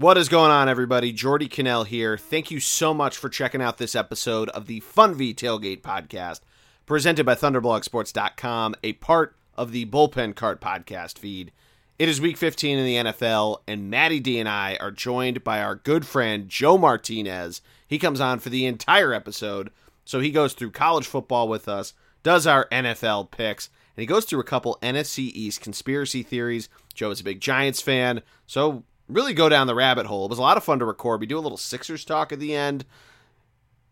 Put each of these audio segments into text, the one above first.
What is going on, everybody? Geordie Connell here. Thank you so much for checking out this episode of the Fun V Tailgate podcast, presented by ThunderblogSports.com, a part of the Bullpen Cart podcast feed. It is week 15 in the NFL, and Maddie D and I are joined by our good friend Joe Martinez. He comes on for the entire episode, so he goes through college football with us, does our NFL picks, and he goes through a couple NFC East conspiracy theories. Joe is a big Giants fan, so really go down the rabbit hole. It was a lot of fun to record. We do a little Sixers talk at the end.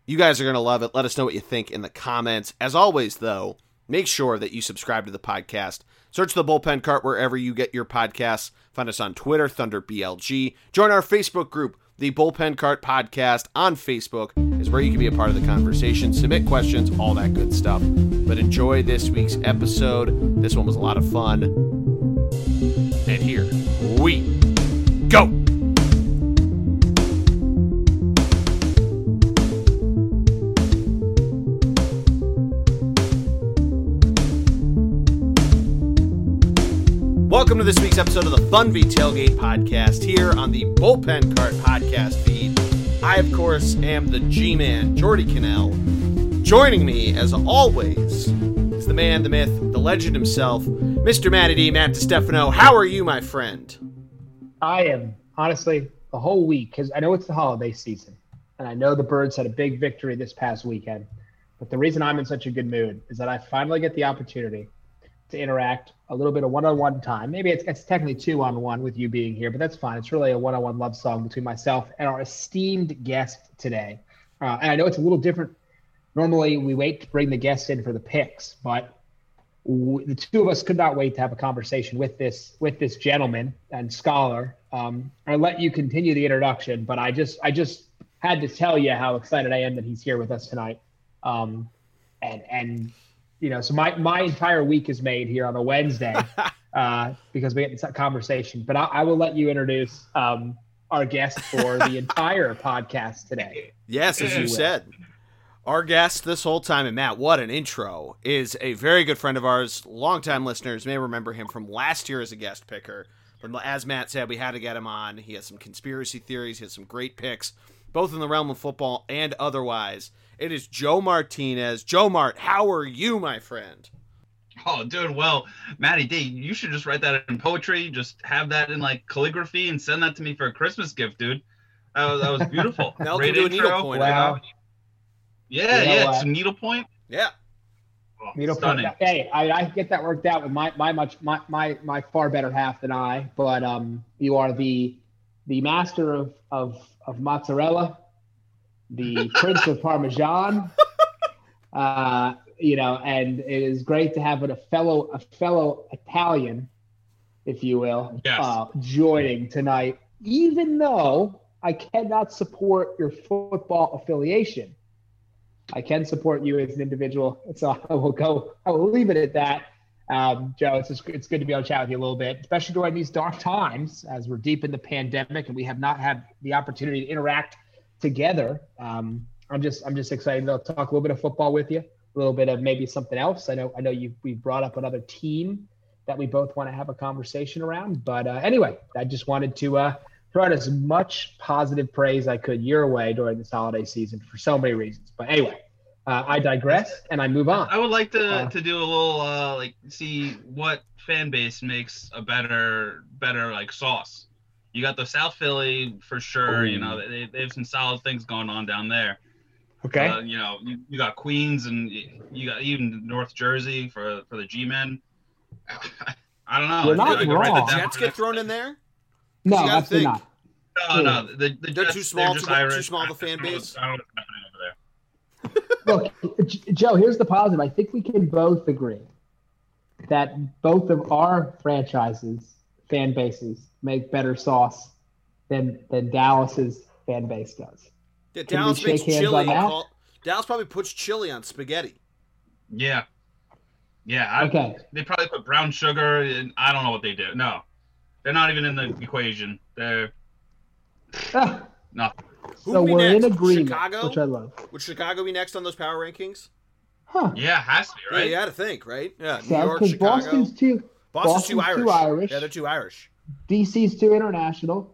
You guys are going to love it. Let us know what you think in the comments. As always, though, make sure that you subscribe to the podcast. Search the bullpen cart wherever you get your podcasts. Find us on Twitter, ThunderBLG. Join our Facebook group, the Bullpen Cart Podcast on Facebook is where you can be a part of the conversation, submit questions, all that good stuff. But enjoy this week's episode. This one was a lot of fun. And here we go. Welcome to this week's episode of the Fun V Tailgate podcast here on the Bullpen Cart podcast feed. I, of course, am the G Man, Geordie Connell. Joining me, as always, is the man, the myth, the legend himself, Mr. Matty D, Matt DeStefano. How are you, my friend? I am honestly the whole week because I know it's the holiday season, and I know the Birds had a big victory this past weekend. But the reason I'm in such a good mood is that I finally get the opportunity to interact a little bit of one-on-one time. Maybe it's, it's technically two-on-one with you being here, but that's fine. It's really a one-on-one love song between myself and our esteemed guest today. Uh, and I know it's a little different. Normally, we wait to bring the guests in for the picks, but the two of us could not wait to have a conversation with this with this gentleman and scholar. Um, I'll let you continue the introduction, but I just I just had to tell you how excited I am that he's here with us tonight. Um, and and you know, so my my entire week is made here on a Wednesday uh, because we get this conversation. But I, I will let you introduce um, our guest for the entire podcast today. Yes, as you said. Our guest this whole time, and Matt, what an intro, is a very good friend of ours. Longtime listeners may remember him from last year as a guest picker. But as Matt said, we had to get him on. He has some conspiracy theories, he has some great picks, both in the realm of football and otherwise. It is Joe Martinez. Joe Mart, how are you, my friend? Oh, doing well. Matty D, you should just write that in poetry. Just have that in like calligraphy and send that to me for a Christmas gift, dude. That was, that was beautiful. Now Great do a intro. needlepoint. Wow. Yeah, You know yeah, what? some needlepoint. Yeah. Oh, You know, stunning. hey, I, I get that worked out with my my much my, my my far better half than I. But um, you are the the master of of of mozzarella, the prince of parmesan. Uh, you know, and it is great to have a fellow a fellow Italian, if you will, Yes. uh, joining tonight. Even though I cannot support your football affiliation, I can support you as an individual. So I will go. I will leave it at that. Um, Joe, it's just, it's good to be able to chat with you a little bit, especially during these dark times as we're deep in the pandemic and we have not had the opportunity to interact together. Um, I'm just I'm just excited to talk a little bit of football with you, a little bit of maybe something else. I know I know you we brought up another team that we both want to have a conversation around. But uh, anyway, I just wanted to uh, throw out as much positive praise I could your way during this holiday season for so many reasons. But anyway, uh, I digress and I move on. I would like to Uh, to do a little uh like see what fan base makes a better better like sauce. You got the South Philly for sure. You know they, they have some solid things going on down there. Okay. Uh, you know, you, you got Queens and you got even North Jersey for for the G-men. I don't know. You're not feel like I wrong. that Jets get thrown in there? no, you absolutely think. not. No, hmm. no, the, the They're Jets, too small just to- too Irish. small, the fan base? I don't know what's happening over there. Look, Joe, here's the positive. I think we can both agree that both of our franchises, fan bases, make better sauce than than Dallas's fan base does. Yeah, Can Dallas makes chili. on that? call- Dallas probably puts chili on spaghetti. Yeah, yeah. I, Okay. They probably put brown sugar, and I don't know what they do. No, they're not even in the equation. They're Ah, nothing. Who so would be we're in next? agreement, Chicago? which I love. Would Chicago be next on those power rankings? Huh. Yeah, has to be right. Yeah, right. you got to think, right? Yeah, New So, York, 'cause Chicago. Boston's too Boston's, too Boston's Irish. too Irish. Yeah, they're too Irish. DC's too international.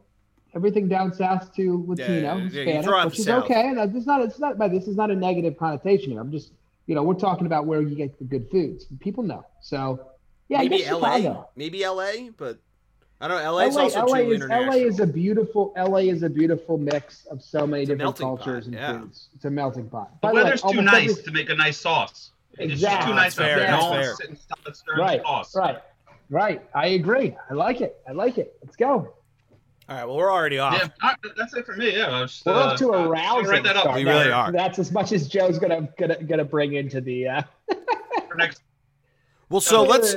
everything down south to Latino, Yeah, yeah, you Hispanic, throw which is South. okay. That- This is not. It's not. But this is not a negative connotation here. I'm just, you know, we're talking about where you get the good foods. People know. So, yeah, I maybe guess LA, Chicago. maybe LA, but I don't know. LA is LA, also LA too is LA is a beautiful LA is a beautiful mix of so many It's a different melting cultures pot, and yeah. foods. It's a melting pot. The By the way, too nice every- to make a nice sauce. It's just Exactly. too nice That's out fair, there. that's No one's sitting still stirring Right, sauce. right, right. I agree. I like it. I like it. Let's go. All right, well, we're already off. Yeah, that's it for me. Yeah, just, We're uh, off to uh, a rousing Write that up start. We really That- are. That's as much as Joe's gonna gonna gonna bring into the. Uh, for next. Well, so uh, let's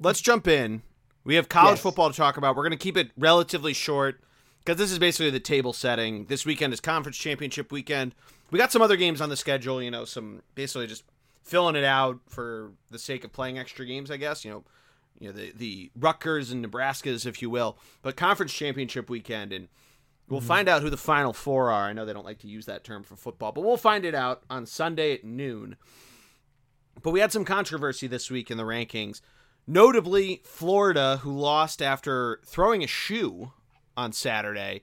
let's jump in. We have college Yes. football to talk about. We're going to keep it relatively short because this is basically the table setting. This weekend is conference championship weekend. We got some other games on the schedule. You know, some basically just filling it out for the sake of playing extra games. I guess you know, you know the the Rutgers and Nebraskas, if you will. But conference championship weekend, and we'll mm-hmm. find out who the final four are. I know they don't like to use that term for football, but we'll find it out on Sunday at noon. But we had some controversy this week in the rankings. Notably, Florida, who lost after throwing a shoe on Saturday,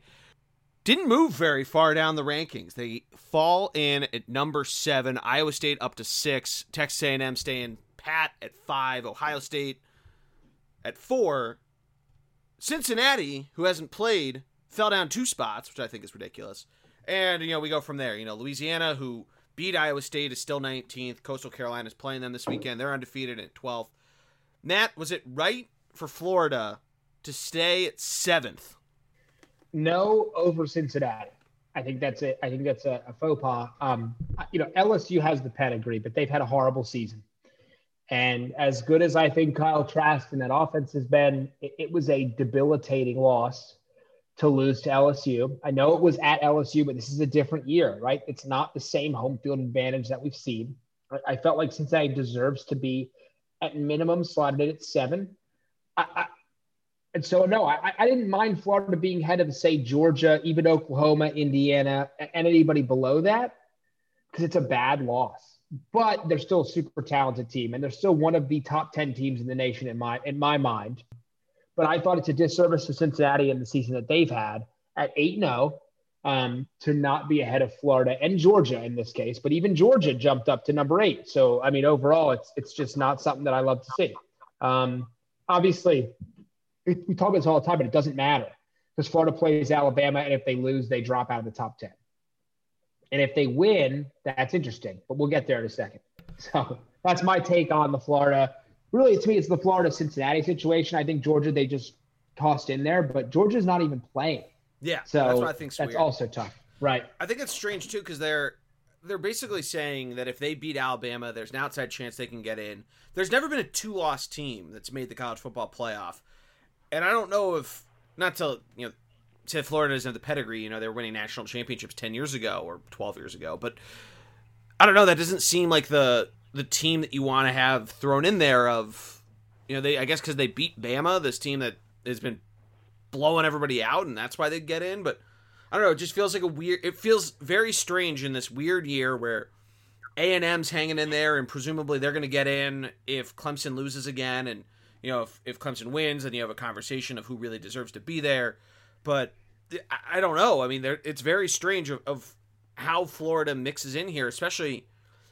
didn't move very far down the rankings. They fall in at number seven. Iowa State up to six. Texas A&M staying pat at five. Ohio State at four. Cincinnati, who hasn't played, fell down two spots, which I think is ridiculous. And you know we go from there. You know Louisiana, who beat Iowa State, is still 19th. Coastal Carolina is playing them this weekend. They're undefeated at 12th. Matt, was it right for Florida to stay at seventh? no over Cincinnati. I think that's it. I think that's a, a faux pas. Um, you know, LSU has the pedigree, but they've had a horrible season. And as good as I think Kyle Trask and that offense has been, it, it was a debilitating loss to lose to LSU. I know it was at LSU, but this is a different year, right? It's not the same home field advantage that we've seen. I, I felt like Cincinnati deserves to be at minimum slotted in at seven. I, I, and so, no, I, I didn't mind Florida being ahead of, say, Georgia, even Oklahoma, Indiana, and anybody below that, because it's a bad loss. But they're still a super talented team, and they're still one of the top ten teams in the nation in my in my mind. But I thought it's a disservice to Cincinnati in the season that they've had at eight zero um, to not be ahead of Florida and Georgia in this case. But even Georgia jumped up to number eight. So I mean, overall, it's it's just not something that I love to see. Um, obviously, we talk about this all the time, but it doesn't matter because Florida plays Alabama, and if they lose, they drop out of the top 10. And if they win, that's interesting, but we'll get there in a second. So that's my take on the Florida. Really, to me, it's the Florida Cincinnati situation. I think Georgia, they just tossed in there, but Georgia's not even playing. Yeah, So that's what I think's that's weird. also tough. Right. I think it's strange too because they're they're basically saying that if they beat Alabama, there's an outside chance they can get in. There's never been a two loss team that's made the college football playoff, and I don't know if not to you know say Florida doesn't have the pedigree. You know they were winning national championships ten years ago or twelve years ago, but I don't know. That doesn't seem like the the team that you want to have thrown in there. Of you know they I guess because they beat Bama, this team that has been blowing everybody out, and that's why they get in, but. I don't know. It just feels like a weird. It feels very strange in this weird year where A and M's hanging in there, and presumably they're going to get in if Clemson loses again, and you know if, if Clemson wins, then you have a conversation of who really deserves to be there. But I, don't know. I mean, it's very strange of, of how Florida mixes in here, especially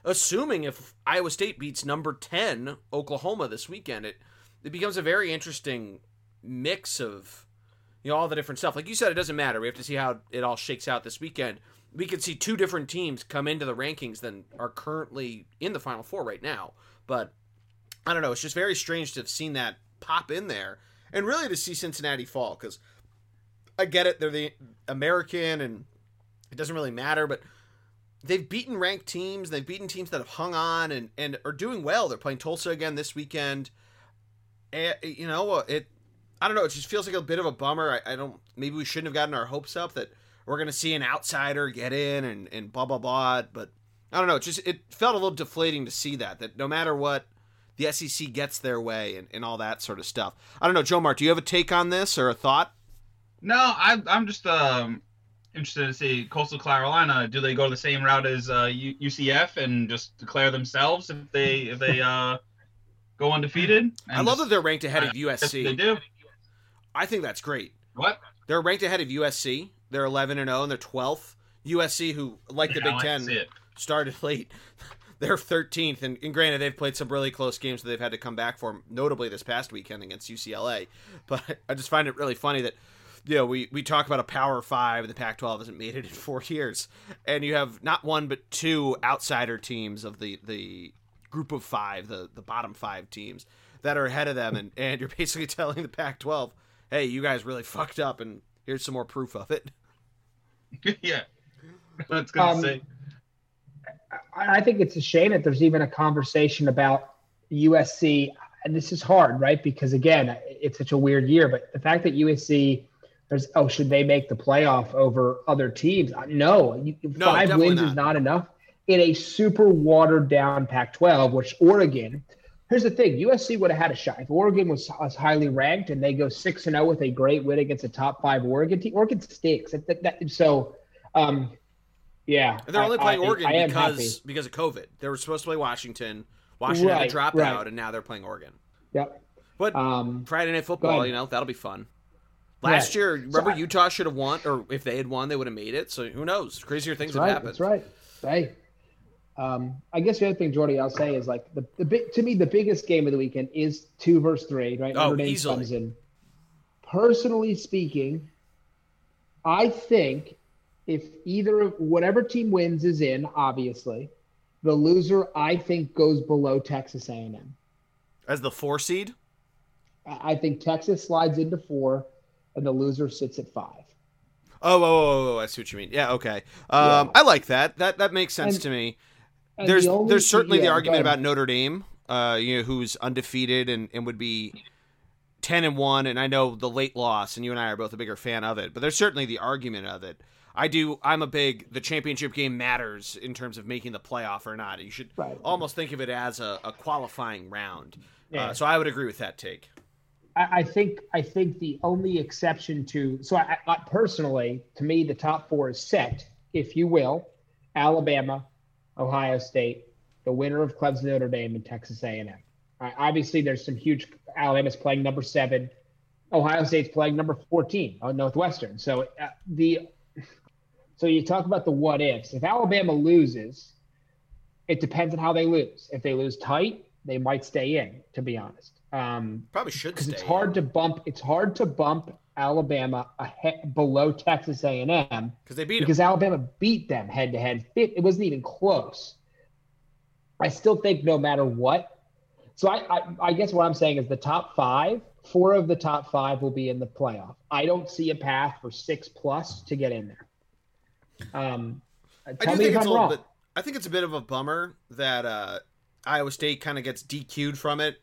assuming if Iowa State beats number ten Oklahoma this weekend. It it becomes a very interesting mix of you know all the different stuff. Like you said, it doesn't matter. We have to see how it all shakes out this weekend. We could see two different teams come into the rankings than are currently in the Final Four right now. But I don't know. It's just very strange to have seen that pop in there, and really to see Cincinnati fall because I get it. They're the American, and it doesn't really matter. But they've beaten ranked teams. They've beaten teams that have hung on and and are doing well. They're playing Tulsa again this weekend. And, you know, it I don't know. It just feels like a bit of a bummer. I, I don't. Maybe we shouldn't have gotten our hopes up that we're going to see an outsider get in and and blah blah blah. But I don't know. It just it felt a little deflating to see that that no matter what, the SEC gets their way and, and all that sort of stuff. I don't know, Joe Mark. Do you have a take on this or a thought? No, I, I'm just um, interested to see Coastal Carolina. Do they go the same route as uh, UCF and just declare themselves if they if they uh, go undefeated? I love that they're ranked ahead of Yes, they USC. do. I think that's great. What? They're ranked ahead of USC. They're 11 and 0, and they're 12th. USC, who like the Yeah, Big Ten, see started late. They're 13th, and, and granted, they've played some really close games that they've had to come back for, notably this past weekend against UCLA. But I just find it really funny that, you know, we, we talk about a Power Five, and the Pac 12 hasn't made it in four years. And you have not one, but two outsider teams of the, the group of five, the, the bottom five teams that are ahead of them. And, and you're basically telling the Pac 12, hey, you guys really fucked up, and here's some more proof of it. yeah. That's gonna Um, say. I I think it's a shame that there's even a conversation about USC, and this is hard, right? Because again, it's such a weird year. But the fact that USC, there's oh, should they make the playoff over other teams? Uh, No, you, No, five wins not. is not enough in a super watered down Pac-12, which Oregon. Here's the thing: USC would have had a shot if Oregon was, was highly ranked and they go six and zero with a great win against a top five Oregon team. Oregon stinks. That, that, that- so, um, yeah, And they're only playing I- Oregon I because happy. because of COVID. They were supposed to play Washington. Washington Right, to drop right. out, and now they're playing Oregon. Yep. But Um, Friday Night Football, you know, that'll be fun. Last year, remember I- Utah should have won, or if they had won, they would have made it. So who knows? Crazier things have happened. That's right. Hey, um, I guess the other thing, Geordie, I'll say is like the, the big to me the biggest game of the weekend is two versus three, right? Oh, Notre Dame easily. comes in. Personally speaking, I think if either of whatever team wins is in, obviously, the loser I think goes below Texas A&M. As the four seed, I think Texas slides into four, and the loser sits at five. oh, oh, oh, oh, I see what you mean. Yeah, okay. Um, Yeah. I like that. That that makes sense And- to me. There's the there's certainly the yeah, go argument about Notre Dame, uh, you know, who's undefeated and, and would be ten and one. And I know the late loss, and you and I are both a bigger fan of it. But there's certainly the argument of it. I do. I'm a big. The championship game matters in terms of making the playoff or not. You should Right. almost think of it as a, a qualifying round. Yeah. Uh, so I would agree with that take. I, I think I think the only exception to so I, I personally to me the top four is set, if you will, Alabama, Ohio State, the winner of Clemson, Notre Dame, and Texas A&M. Obviously, there's some huge. Alabama's playing number seven, Ohio State's playing number fourteen on Northwestern. So uh, the so you talk about the what ifs. If Alabama loses, it depends on how they lose. If they lose tight, they might stay in. To be honest. Um, Probably should because it's hard to bump. It's hard to bump Alabama ahead, below Texas A&M because they beat because Alabama beat them head to head. It wasn't even close. I still think no matter what. So I, I, I guess what I'm saying is the top five, four of the top five will be in the playoff. I don't see a path for six plus to get in there. Um, I tell do me think if it's a I'm little wrong. bit. I think it's a bit of a bummer that uh, Iowa State kind of gets DQ'd from it,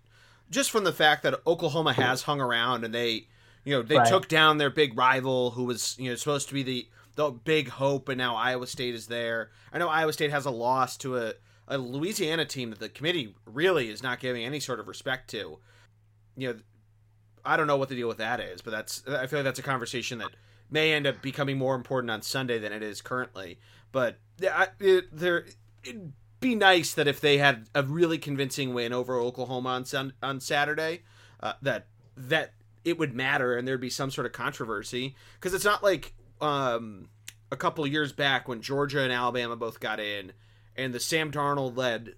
just from the fact that Oklahoma has hung around and they, you know, they Right. took down their big rival who was you know supposed to be the the big hope, and now Iowa State is there. I know Iowa State has a loss to a a Louisiana team that the committee really is not giving any sort of respect to. You know, I don't know what the deal with that is, but that's I feel like that's a conversation that may end up becoming more important on Sunday than it is currently. But yeah, I- it, there it'd be nice that if they had a really convincing win over Oklahoma on Sun, on Saturday, uh, that that it would matter and there'd be some sort of controversy. Because it's not like um, a couple of years back when Georgia and Alabama both got in and the Sam Darnold led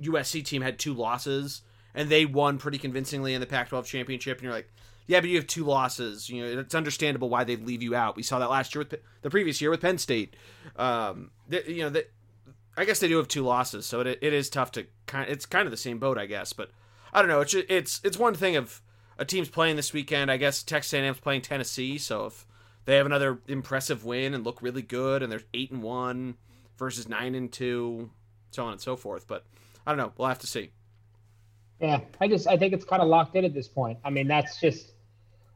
USC team had two losses and they won pretty convincingly in the Pac-12 championship and you're like yeah but you have two losses. You know it's understandable why they'd leave you out. We saw that last year with the previous year with Penn State. Um th- you know that I guess they do have two losses so it, it is tough to kind it's kind of the same boat I guess but I don't know. It's it's it's one thing of a team's playing this weekend I guess Texas A&M's playing Tennessee so if they have another impressive win and look really good and they're 8 and 1 versus 9 and 2 so on and so forth but I don't know we'll have to see Yeah, I just I think it's kind of locked in at this point. I mean, that's just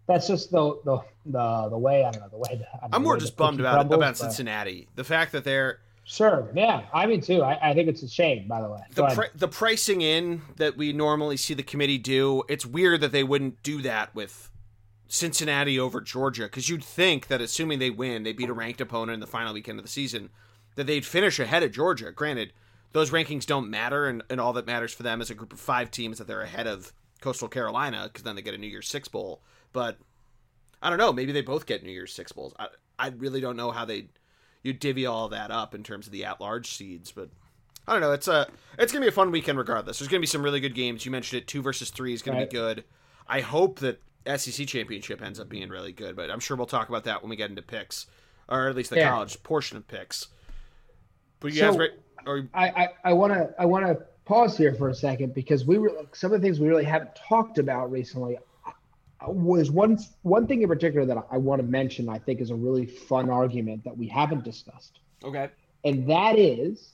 that's just the the the, the way I don't know the way. The, I I'm more just bummed about crumbles, about but- Cincinnati. The fact that they're Sure, yeah, I mean too. I, I think it's a shame. By the way, Go the pri- the pricing in that we normally see the committee do. It's weird that they wouldn't do that with Cincinnati over Georgia because you'd think that assuming they win, they beat a ranked opponent in the final weekend of the season, that they'd finish ahead of Georgia. Granted, those rankings don't matter, and, and all that matters for them is a group of five teams that they're ahead of Coastal Carolina because then they get a New Year's Six bowl. But I don't know. Maybe they both get New Year's Six bowls. I I really don't know how they you divvy all that up in terms of the at large seeds, but I don't know. It's a it's gonna be a fun weekend regardless. There's gonna be some really good games. You mentioned it. Two versus three is gonna Right. be good. I hope that SEC championship ends up being really good, but I'm sure we'll talk about that when we get into picks, or at least the Yeah. college portion of picks. But you So- guys, or I I- I want to I want to pause here for a second because we were some of the things we really haven't talked about recently uh, was one one thing in particular that I want to mention. I think is a really fun argument that we haven't discussed, okay. and that is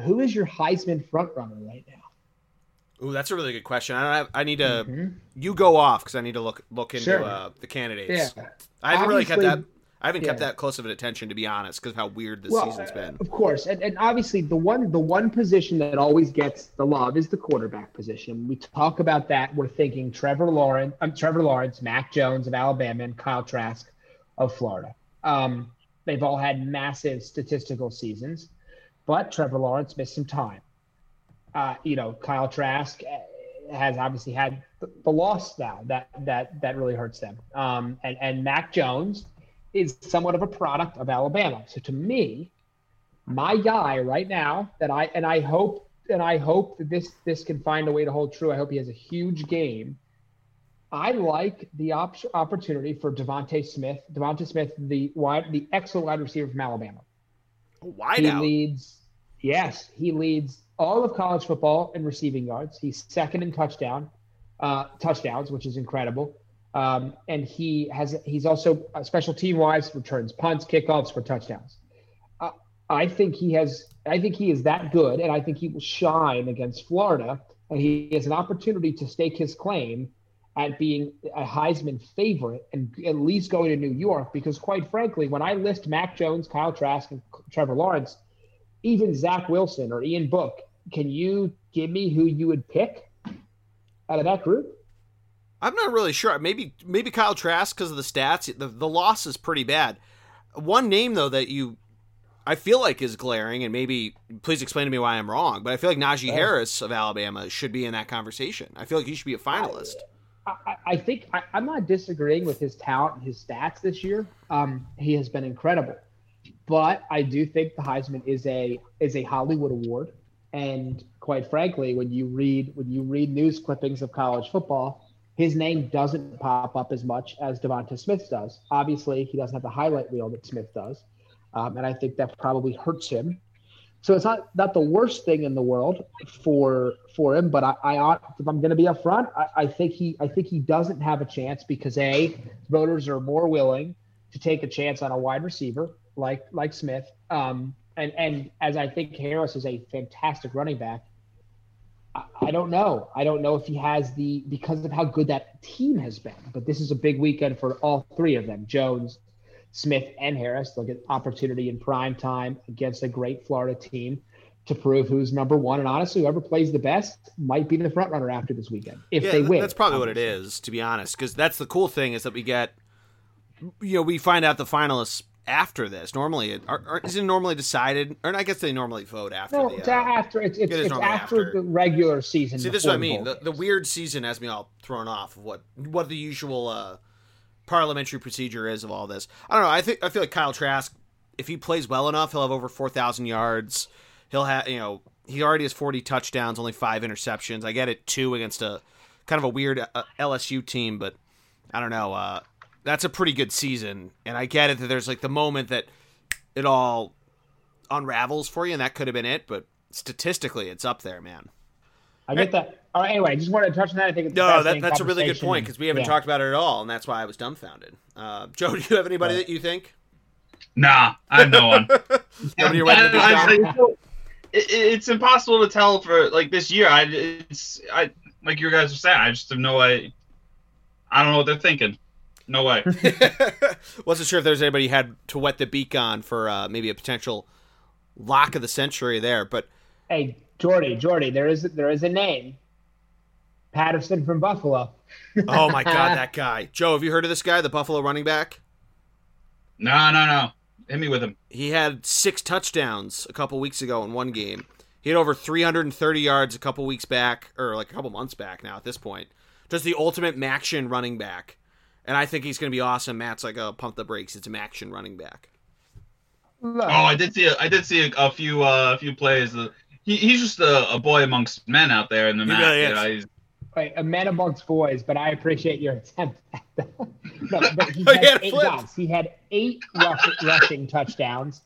who is your Heisman frontrunner right now? Ooh, that's a really good question. I don't have. I need to. Mhm. You go off because I need to look look into Sure. uh, the candidates. Yeah, I haven't really kept that. I haven't kept that close of an attention to be honest, because of how weird this Well, season's been. Of course, and, and obviously the one the one position that always gets the love is the quarterback position. We talk about that, we're thinking Trevor Lawrence, um, Trevor Lawrence, Mac Jones of Alabama, and Kyle Trask of Florida. Um, they've all had massive statistical seasons, but Trevor Lawrence missed some time. Uh, you know, Kyle Trask uh, has obviously had the, the loss now that that that really hurts them. Um, and and Mac Jones is somewhat of a product of Alabama. So to me, my guy right now that I and I hope and I hope that this this can find a way to hold true. I hope he has a huge game. I like the op- opportunity for DeVonta Smith. DeVonta Smith, the wide, the excellent wide receiver from Alabama. Wide he out. leads. Yes, he leads all of college football in receiving yards. He's second in touchdown uh, touchdowns, which is incredible. Um, and he has he's also uh, special team wise returns punts, kickoffs for touchdowns. Uh, I think he has. I think he is that good, and I think he will shine against Florida. And he has an opportunity to stake his claim at being a Heisman favorite and at least going to New York. Because quite frankly, when I list Mac Jones, Kyle Trask, and Trevor Lawrence, even Zach Wilson or Ian Book, can you give me who you would pick out of that group? I'm not really sure. Maybe maybe Kyle Trask because of the stats. The the loss is pretty bad. One name though that you I feel like is glaring, and maybe please explain to me why I'm wrong. But I feel like Najee Yeah. Harris of Alabama should be in that conversation. I feel like he should be a finalist. I, I- I think I, I'm not disagreeing with his talent and his stats this year. Um, he has been incredible, but I do think the Heisman is a is a Hollywood award. And quite frankly, when you read when you read news clippings of college football, his name doesn't pop up as much as Devonta Smith does. Obviously, he doesn't have the highlight reel that Smith does, um, and I think that probably hurts him. So it's not not the worst thing in the world for for him, but I, I if I'm going to be upfront, I, I think he I think he doesn't have a chance because a voters are more willing to take a chance on a wide receiver like like Smith, um, and and as I think Harris is a fantastic running back. I, don't know. I don't know if he has the because of how good that team has been. But this is a big weekend for all three of them: Jones, Smith, and Harris. They'll get opportunity in prime time against a great Florida team to prove who's number one. And honestly, whoever plays the best might be the front runner after this weekend if yeah, they win. that's probably what it is, to be honest. Because that's the cool thing is that we get, you know, we find out the finalists after this. Normally, it are, are, isn't it normally decided, or I guess they normally vote after No, the. uh, after it's it's, it is it's after, after. the regular season. See, this is what I mean. The, the weird season has me all thrown off of what what the usual uh, parliamentary procedure is of all this. I don't know. I think I feel like Kyle Trask, if he plays well enough, he'll have over four thousand yards. He'll have you know he already has forty touchdowns, only five interceptions. I get it, two against a kind of a weird uh, LSU team, but I don't know. Uh, that's a pretty good season, and I get it that there's like the moment that it all unravels for you, and that could have been it. But statistically, it's up there, man. I get that. All right, anyway, I just wanted to touch on that. I think it's No, that, that's a really good point because we haven't Yeah. talked about it at all, and that's why I was dumbfounded. Uh, Joe, do you have anybody Right. that you think? Nah, I have no one. Nobody you're I- I- I- it's impossible to tell for like this year. I it's I like you guys are saying. I just have no I. I don't know what they're thinking. No way. Wasn't sure if there's anybody you had to wet the beak on for uh, maybe a potential lock of the century there, but Hey, Geordie, Geordie, there is there is a name. Patterson from Buffalo. oh my god, that guy, Joe, have you heard of this guy, the Buffalo running back? No, no, no. Hit me with him. He had six touchdowns a couple weeks ago in one game. He had over 330 yards a couple weeks back, or like a couple months back now at this point. Just the ultimate MACtion running back. And I think he's going to be awesome. Matt's like, oh, pump the brakes. It's an action running back. Oh, I did see a, I did see a, a few uh, a few plays. Uh, he, he's just a, a, boy amongst men out there in the He mat. really you know, he's- Wait, a man amongst boys, but I appreciate your attempt. At that. no, but he had he had eight flipped. guys. He had eight rushing, rushing touchdowns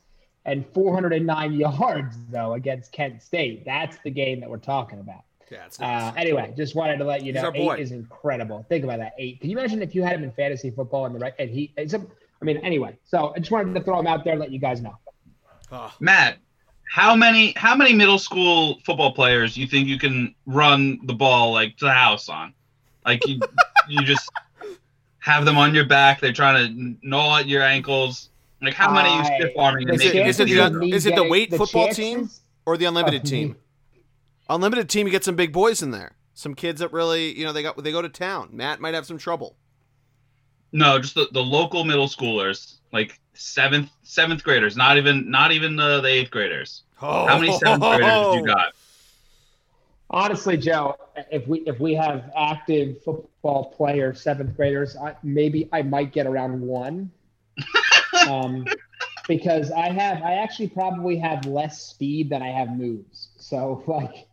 and 409 yards though against Kent State. That's the game that we're talking about. Yeah, it's nice. Uh, anyway, just wanted to let you He's know eight is incredible. Think about that eight. Can you imagine if you had him in fantasy football and the right and he? It's a, I mean, anyway. So I just wanted to throw him out there, and let you guys know. Oh, Matt, how many how many middle school football players you think you can run the ball like to the house on? Like you you just have them on your back. They're trying to gnaw at your ankles. Like how many are you I- stiff arming Is it- is it the- chances of me is it the getting- weight football team? or the unlimited team. Me- Unlimited team, you get some big boys in there. Some kids that really, you know, they got they go to town. Matt might have some trouble. No, just the, the local middle schoolers, like seventh seventh graders, not even not even the, the eighth graders. Oh, How many seventh graders you got? Honestly, Joe, if we if we have active football players, seventh graders, I, maybe I might get around one. um, because I have, I actually probably have less speed than I have moves. So like,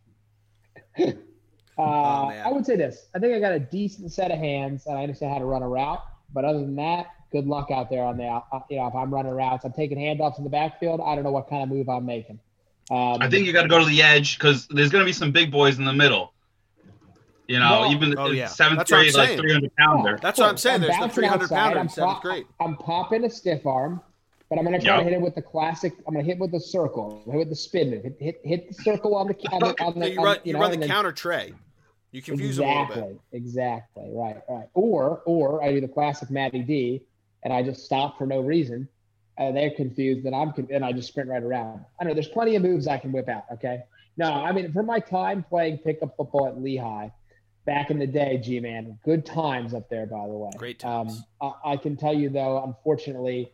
uh, Oh. I would say this: I think I got a decent set of hands, and I understand how to run a route. But other than that, good luck out there on the, uh, you know, if I'm running routes, I'm taking handoffs in the backfield. I don't know what kind of move I'm making. Um, I think you got to go to the edge because there's going to be some big boys in the middle. You know, Well- even Oh, in yeah. seventh That's grade, like 300 pounder. That's what I'm saying. There's the 300 outside. pounder in seventh pop- grade. I'm popping a stiff arm, but I'm gonna try Yep. to hit it with the classic. I'm gonna hit with the circle, hit with the spin move, hit hit, hit the circle on the on the, on the you on- run, you know, run and the then- counter trey. You confuse them a little exactly, bit. exactly, right, right. Or or I do the classic Matty D, and I just stop for no reason. Uh, they're confused, and I'm and I just sprint right around. I know there's plenty of moves I can whip out. Okay, no, I mean for my time playing pickup football at Lehigh. Back in the day, G man, good times up there, by the way. Great times. Um, I, I can tell you though, unfortunately,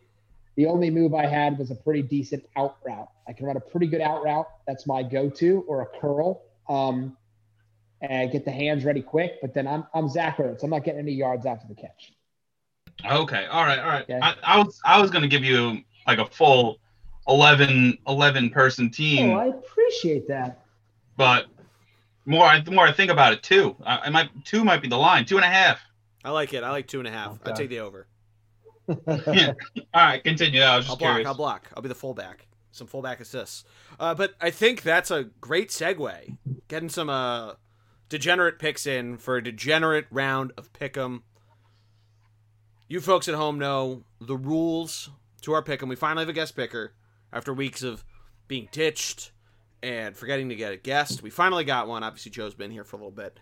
the only move I had was a pretty decent out route. I can run a pretty good out route. That's my go-to, or a curl. Um, and get the hands ready quick. But then I'm I'm Zach Ertz. I'm not getting any yards after the catch. Okay, all right, all right. Yeah. I, I was I was going to give you like a full 11, 11 person team, Oh, I appreciate that. but more I the more I think about it, two. I, I might two might be the line, two and a half. I like it. I like two and a half. I take the over. Yeah. All right, continue. I was just I'll block. curious. I'll block. I'll be the fullback. Some fullback assists. Uh, but I think that's a great segue. Getting some uh, degenerate picks in for a degenerate round of pick'em. You folks at home know the rules to our pick'em. We finally have a guest picker after weeks of being ditched and forgetting to get a guest. We finally got one. Obviously, Joe's been here for a little bit.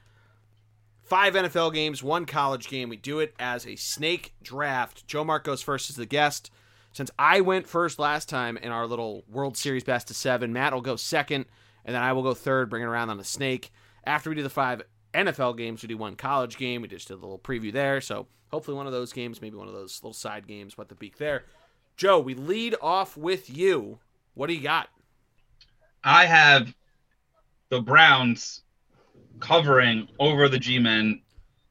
Five NFL games, one college game. We do it as a snake draft. Joe Mark goes first as the guest. Since I went first last time in our little World Series best of seven, Matt will go second, and then I will go third, bringing around on a snake. After we do the five NFL games, we do one college game. We just did a little preview there. So hopefully one of those games, maybe one of those little side games, what the beak there. Joe, we lead off with you. What do you got? I have the Browns covering over the G-men.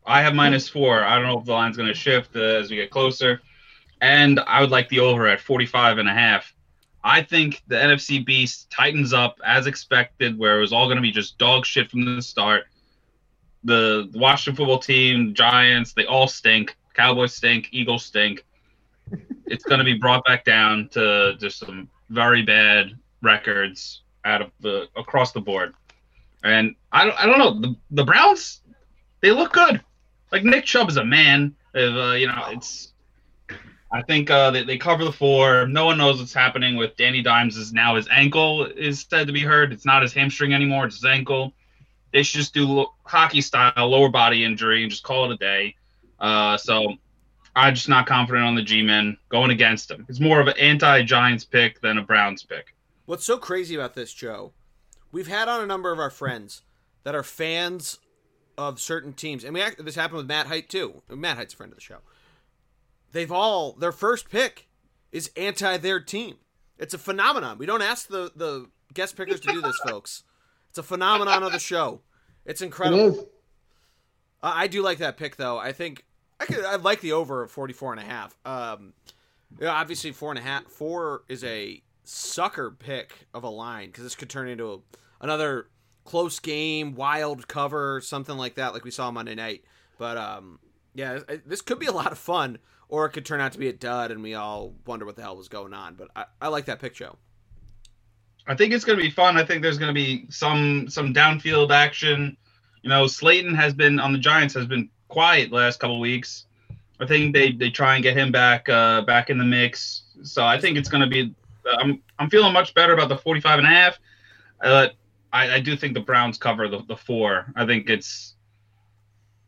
I have minus four. I don't know if the line's going to shift uh, as we get closer. And I would like the over at 45 and a half. I think the NFC Beast tightens up as expected, where it was all going to be just dog shit from the start. The Washington football team, Giants, they all stink. Cowboys stink. Eagles stink. it's going to be brought back down to just some very bad records out of the across the board. And I don't, I don't know the, the Browns, they look good. Like Nick Chubb is a man. Uh, you know, it's. I think uh, they, they cover the four. No one knows what's happening with Danny Dimes. Is now his ankle is said to be hurt. It's not his hamstring anymore. It's his ankle. They should just do lo- hockey style lower body injury and just call it a day. Uh, so I'm just not confident on the G-men going against them. It's more of an anti-Giants pick than a Browns pick. What's so crazy about this, Joe? We've had on a number of our friends that are fans of certain teams, and we act, this happened with Matt Height too. Matt Height's a friend of the show. They've all their first pick is anti their team. It's a phenomenon. We don't ask the the guest pickers to do this, folks. It's a phenomenon of the show. It's incredible. I I do like that pick though. I think I could. I like the over of 44 and a half. Um, yeah, obviously four and a half. Four is a sucker pick of a line because this could turn into a, another close game, wild cover, something like that, like we saw Monday night. But um, yeah, this could be a lot of fun, or it could turn out to be a dud, and we all wonder what the hell was going on. But I, I like that pick, Joe. I think it's going to be fun. I think there's going to be some some downfield action. You know, Slayton has been on the Giants has been quiet last couple weeks. I think they, they try and get him back uh, back in the mix. So I think it's going to be. I'm I'm feeling much better about the 45 and a half. Uh, I, I do think the Browns cover the, the four. I think it's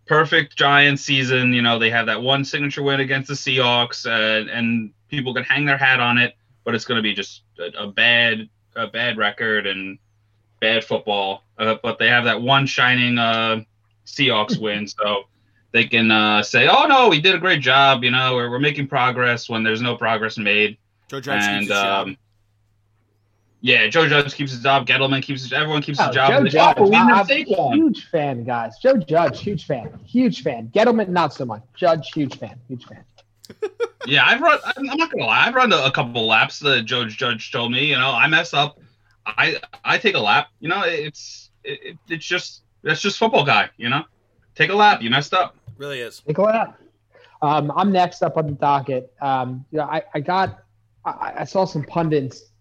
perfect Giants season. You know, they have that one signature win against the Seahawks, uh, and people can hang their hat on it. But it's going to be just a, a bad a bad record and bad football. Uh, but they have that one shining uh, Seahawks win, so they can uh, say, "Oh no, we did a great job." You know, we're, we're making progress when there's no progress made. Joe Judge and, keeps his um, job. Yeah, Joe Judge keeps his job. Gettleman keeps his. Everyone keeps oh, his job. Joe Judge, oh, I'm a huge fan, guys. Joe Judge, huge fan, huge fan. Gettleman, not so much. Judge, huge fan, huge fan. yeah, I've run. I'm not gonna lie. I've run a, couple laps. The Judge Judge told me, you know, I mess up. I I take a lap. You know, it's it, it's just that's just football guy. You know, take a lap. You messed up. Really is. Take a lap. Um, I'm next up on the docket. Um, you know, I, I got I, I saw some pundits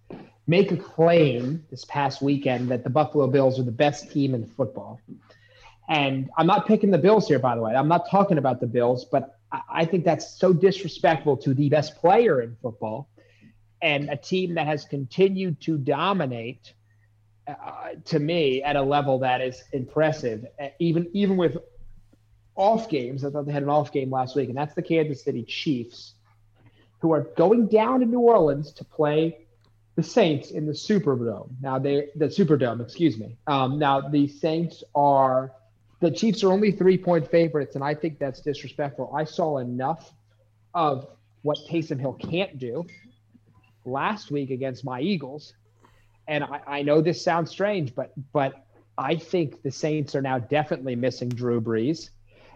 make a claim this past weekend that the Buffalo Bills are the best team in football. And I'm not picking the Bills here, by the way. I'm not talking about the Bills, but I think that's so disrespectful to the best player in football and a team that has continued to dominate uh, to me at a level that is impressive even even with off games i thought they had an off game last week and that's the kansas city chiefs who are going down to new orleans to play the saints in the superdome now they the superdome excuse me um, now the saints are the chiefs are only three point favorites and i think that's disrespectful i saw enough of what taysom hill can't do last week against my Eagles. And I, I know this sounds strange, but but I think the Saints are now definitely missing Drew Brees.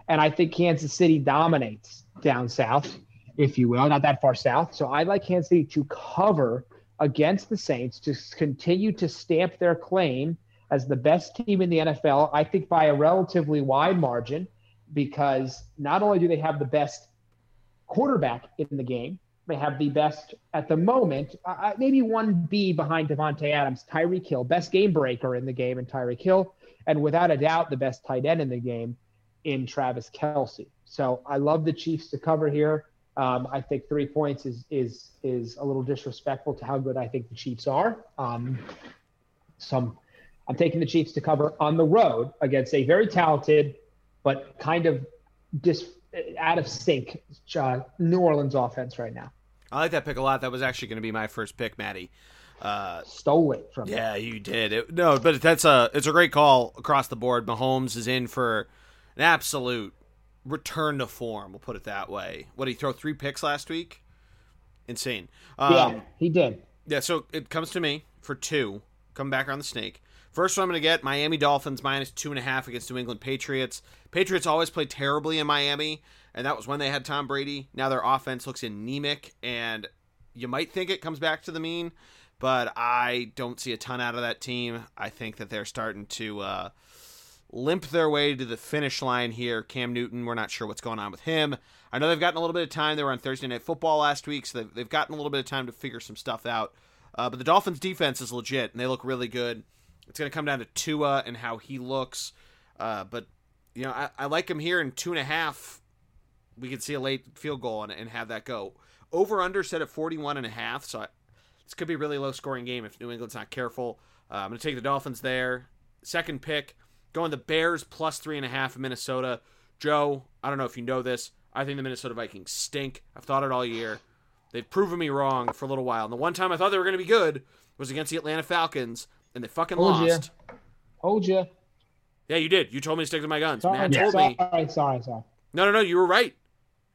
And I think Kansas City dominates down south, if you will, not that far south. So I like Kansas City to cover against the Saints to continue to stamp their claim as the best team in the NFL, I think by a relatively wide margin, because not only do they have the best quarterback in the game, they have the best at the moment, uh, uh maybe one B behind Davante Adams, Tyreek Hill, best game breaker in the game, and Tyreek Hill, and without a doubt the best tight end in the game in Travis Kelce. So I love the Chiefs to cover here. Um, I think three points is is is a little disrespectful to how good I think the Chiefs are. Um, some, I'm taking the Chiefs to cover on the road against a very talented, but kind of dis out of sync uh, New Orleans offense right now. I like that pick a lot. That was actually going to be my first pick, Maddie. Uh, Stole it from me. yeah, you did. It, no, but that's a it's a great call across the board. Mahomes is in for an absolute return to form. We'll put it that way. What did he throw three picks last week? Insane. Um, yeah, he did. Yeah, so it comes to me for two. Come back around the snake. First one I'm going to get Miami Dolphins minus two and a half against New England Patriots. Patriots always play terribly in Miami, and that was when they had Tom Brady. Now their offense looks anemic, and you might think it comes back to the mean, but I don't see a ton out of that team. I think that they're starting to uh, limp their way to the finish line here. Cam Newton, we're not sure what's going on with him. I know they've gotten a little bit of time. They were on Thursday Night Football last week, so they've, they've gotten a little bit of time to figure some stuff out. Uh, but the Dolphins' defense is legit, and they look really good. It's going to come down to Tua and how he looks. Uh, but, you know, I, I, like him here in two and a half. We could see a late field goal and, and have that go. Over under set at 41 and a half. So I, this could be a really low scoring game if New England's not careful. Uh, I'm going to take the Dolphins there. Second pick, going the Bears plus three and a half in Minnesota. Joe, I don't know if you know this. I think the Minnesota Vikings stink. I've thought it all year. They've proven me wrong for a little while. And the one time I thought they were going to be good was against the Atlanta Falcons and they fucking Told lost. You. Told you. Yeah, you did. You told me to stick to my guns. Sorry, Matt told sorry, me. Sorry, sorry, sorry. No, no, no. You were right.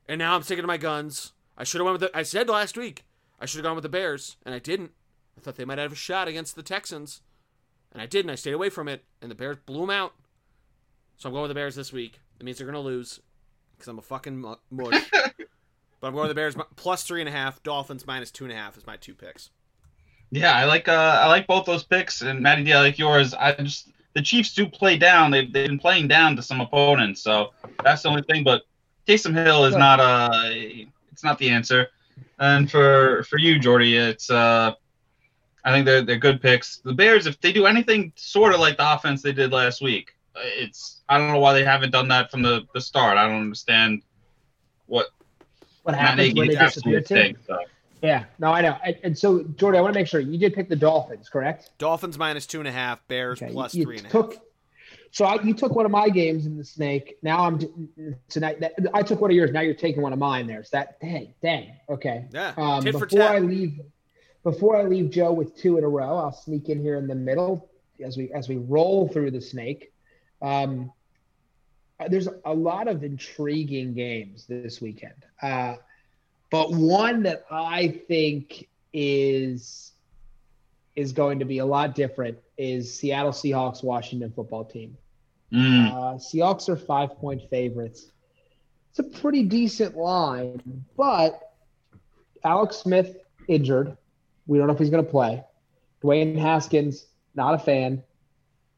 And now I'm sticking to my guns. I should have went with the. I said last week I should have gone with the Bears, and I didn't. I thought they might have a shot against the Texans, and I didn't. I stayed away from it, and the Bears blew them out. So I'm going with the Bears this week. It means they're going to lose. because I'm a fucking mu- mush. but I'm going with the Bears plus three and a half. Dolphins minus two and a half is my two picks. Yeah, I like uh, I like both those picks, and Matty D, I like yours. I just the Chiefs do play down. They've, they've been playing down to some opponents, so that's the only thing. But Taysom Hill is not uh it's not the answer. And for for you, Geordie, it's uh I think they're they're good picks. The Bears, if they do anything sort of like the offense they did last week, it's I don't know why they haven't done that from the the start. I don't understand what What Matt happens when they is absolutely disappear? Tim? stink, so. Yeah, no, I know. And, and so, Geordie, I want to make sure you did pick the Dolphins, correct? Dolphins minus two and a half. Bears Okay, plus you, three and a half. took, So I, you took one of my games in the snake. Now I'm tonight. That, I took one of yours. Now you're taking one of mine. There. Is that dang, dang. Okay. Yeah. Um, before. I leave, before I leave Joe with two in a row, I'll sneak in here in the middle as we as we roll through the snake. Um, there's a lot of intriguing games this weekend, uh, but one that I think is is going to be a lot different is Seattle Seahawks Washington football team. Mm. Uh, Seahawks are five point favorites. It's a pretty decent line, but Alex Smith injured. We don't know if he's going to play. Dwayne Haskins, not a fan.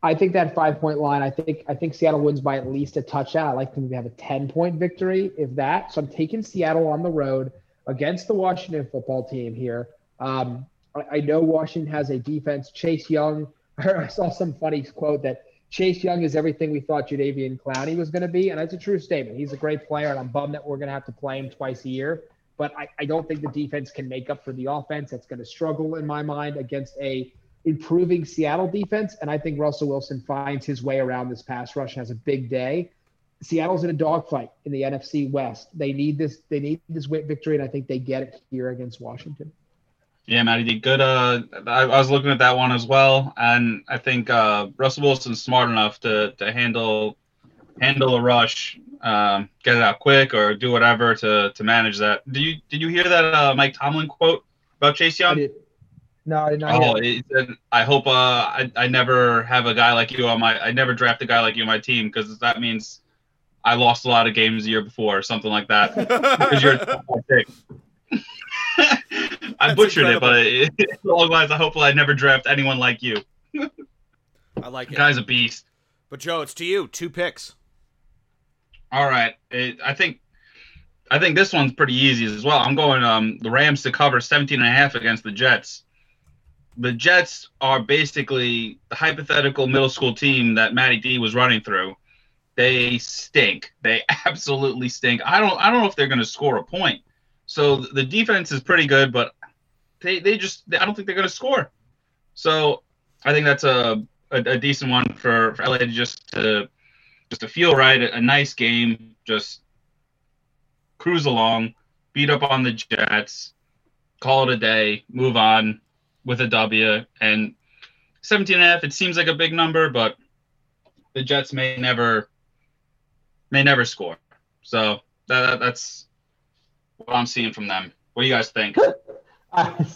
I think that five point line. I think I think Seattle wins by at least a touchdown. I like them to have a ten point victory, if that. So I'm taking Seattle on the road against the Washington football team here. Um, I, I know Washington has a defense. Chase Young. I saw some funny quote that Chase Young is everything we thought Jadeveon Clowney was going to be, and that's a true statement. He's a great player, and I'm bummed that we're going to have to play him twice a year. But I, I don't think the defense can make up for the offense. That's going to struggle in my mind against a improving Seattle defense, and I think Russell Wilson finds his way around this pass rush and has a big day. Seattle's in a dogfight in the NFC West. They need this. They need this victory, and I think they get it here against Washington. Yeah, Matty good. Uh, I, I was looking at that one as well, and I think uh, Russell Wilson's smart enough to to handle handle a rush, um, get it out quick, or do whatever to to manage that. Did you did you hear that uh, Mike Tomlin quote about Chase I Young? did. No, I did not. Oh, hear he said, I hope uh, I, I never have a guy like you on my I never draft a guy like you on my team because that means I lost a lot of games the year before or something like that because you're a top pick. I That's butchered it, but it, otherwise I hope I never draft anyone like you. I like The it. guy's a beast. But Joe, it's to you. Two picks. All right, it, I think I think this one's pretty easy as well. I'm going um the Rams to cover 17 and a half against the Jets. The Jets are basically the hypothetical middle school team that Matty D was running through. They stink. They absolutely stink. I don't I don't know if they're going to score a point. So the defense is pretty good, but they they just I don't think they're going to score. So I think that's a, a a decent one for for LA to just to just to feel right, a, nice game, just cruise along, beat up on the Jets, call it a day, move on with a W. And 17 and a half, it seems like a big number, but the Jets may never may never score. So that, that- that's what I'm seeing from them. What do you guys think? I,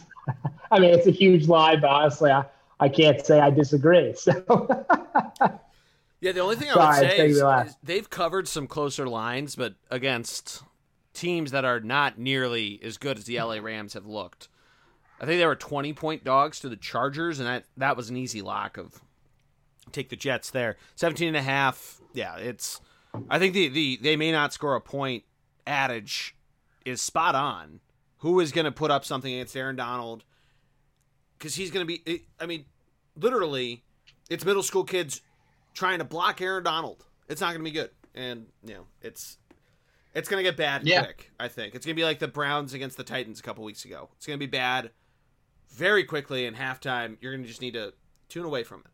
I mean, it's a huge lie, but honestly, I, I can't say I disagree. So, Yeah, the only thing I would it's say is, is they've covered some closer lines, but against teams that are not nearly as good as the LA Rams have looked. I think they were 20 point dogs to the Chargers, and that, that was an easy lock of take the Jets there. 17 and a half. Yeah, it's. I think the, the they may not score a point adage is spot on. Who is going to put up something against Aaron Donald? Because he's going to be. I mean, literally, it's middle school kids trying to block Aaron Donald. It's not going to be good, and you know it's it's going to get bad Yeah. quick. I think it's going to be like the Browns against the Titans a couple weeks ago. It's going to be bad very quickly in halftime. You're going to just need to tune away from it.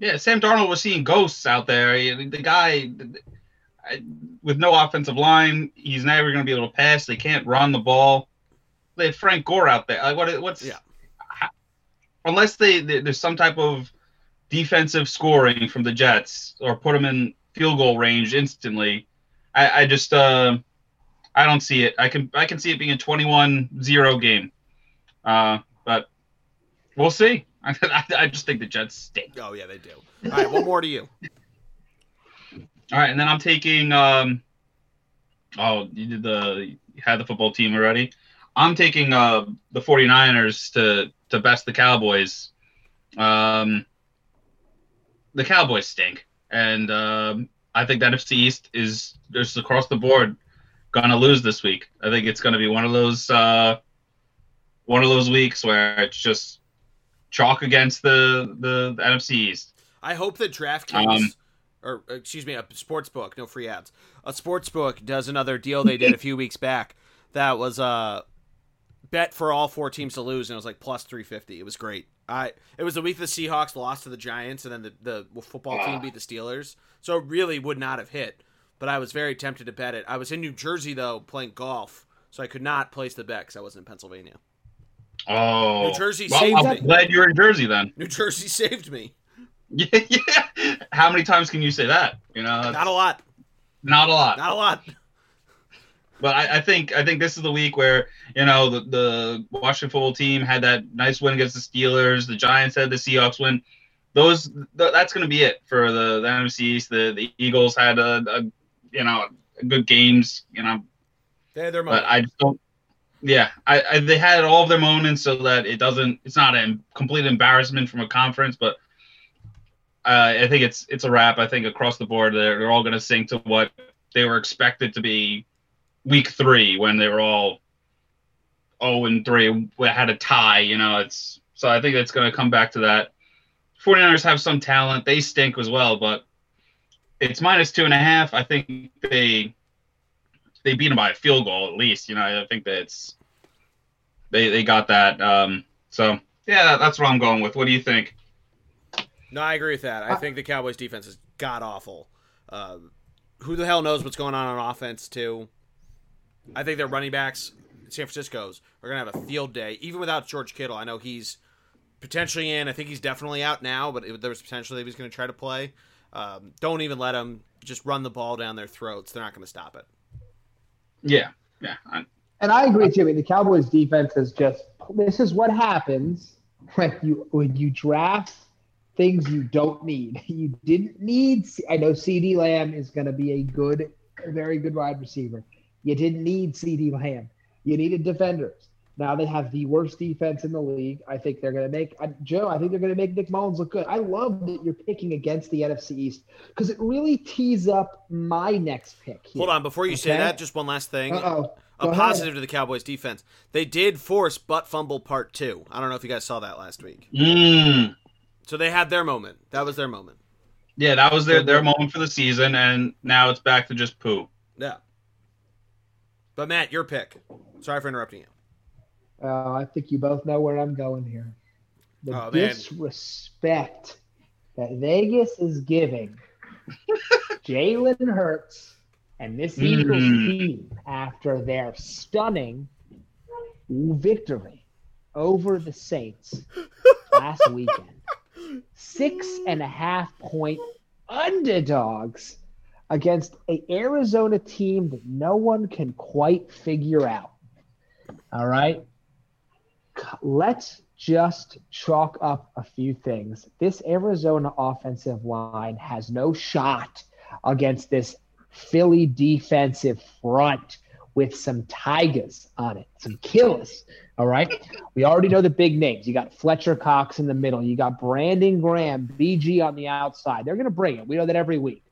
Yeah, Sam Darnold was seeing ghosts out there. The guy with no offensive line, he's never going to be able to pass. They can't run the ball. They have Frank Gore out there. Like, what? What's Yeah. how- unless they, they there's some type of defensive scoring from the Jets or put them in field goal range instantly. I, I just uh, I don't see it. I can I can see it being a 21-0 game. Uh, but we'll see. I, I just think the Jets stink. Oh yeah, they do. All right, one more to you. All right, and then I'm taking um, Oh, you did the you had the football team already. I'm taking uh the 49ers to to best the Cowboys. Um, the Cowboys stink, and um, I think that NFC East is just across the board gonna lose this week. I think it's gonna be one of those uh, one of those weeks where it's just chalk against the the, the NFC East. I hope that DraftKings, um, or excuse me, a sports book, no free ads. A sports book does another deal they did a few weeks back. That was a uh, bet for all four teams to lose, and it was like plus three fifty. It was great. I it was the week the Seahawks lost to the Giants, and then the the football team ah. beat the Steelers. So it really would not have hit. But I was very tempted to bet it. I was in New Jersey though playing golf, so I could not place the bet because I wasn't in Pennsylvania. Oh, New Jersey well, saved I'm me. glad you're in Jersey then. New Jersey saved me. Yeah, yeah. How many times can you say that? You know, Not a lot. not a lot. Not a lot. But I, I think I think this is the week where you know the, the Washington football team had that nice win against the Steelers. The Giants had the Seahawks win. Those th- that's going to be it for the, the NFC East. The the Eagles had a, a you know good games. You know, They had their but. I don't. Yeah, I, I they had all of their moments so that it doesn't. It's not a complete embarrassment from a conference, but uh, I think it's it's a wrap. I think across the board they're, they're all going to sink to what they were expected to be week three when they were all 0 and 3 we had a tie you know it's so i think it's going to come back to that 49ers have some talent they stink as well but it's minus two and a half i think they they beat them by a field goal at least you know i think that it's they they got that um so yeah that's what i'm going with what do you think No, I agree with that. I think the Cowboys defense is god awful. Uh, who the hell knows what's going on on offense too? I think their running backs, San Francisco's, are gonna have a field day, even without George Kittle. I know he's potentially in. I think he's definitely out now, but it, there was potential that he was going to try to play. Um, don't even let him just run the ball down their throats. They're not going to stop it. yeah yeah I, And I agree too. I mean, the Cowboys defense is just this is what happens when you when you draft things you don't need. You didn't need. I know CeeDee Lamb is going to be a good, a very good wide receiver. You didn't need CeeDee Lamb. You needed defenders. Now they have the worst defense in the league. I think they're going to make I- Joe. I think they're going to make Nick Mullens look good. I love that you're picking against the NFC East because it really tees up my next pick. Here. Hold on, before you say that, just one last thing. Uh-oh. A Go ahead. positive to the Cowboys defense. They did force butt fumble part two. I don't know if you guys saw that last week. mm, So they had their moment. That was their moment. yeah that was their, their moment for the season and now it's back to just poo Yeah. But Matt, your pick. Sorry for interrupting you. Uh, I think you both know where I'm going here. The Oh, disrespect that Vegas is giving Jalen Hurts and this Eagles Mm. team after their stunning victory over the Saints last weekend. Six and a half point underdogs against a Arizona team that no one can quite figure out. All right. Let's just chalk up a few things. This Arizona offensive line has no shot against this Philly defensive front with some tigers on it, some killers. All right. We already know the big names. You got Fletcher Cox in the middle. You got Brandon Graham, BG on the outside. They're going to bring it. We know that every week.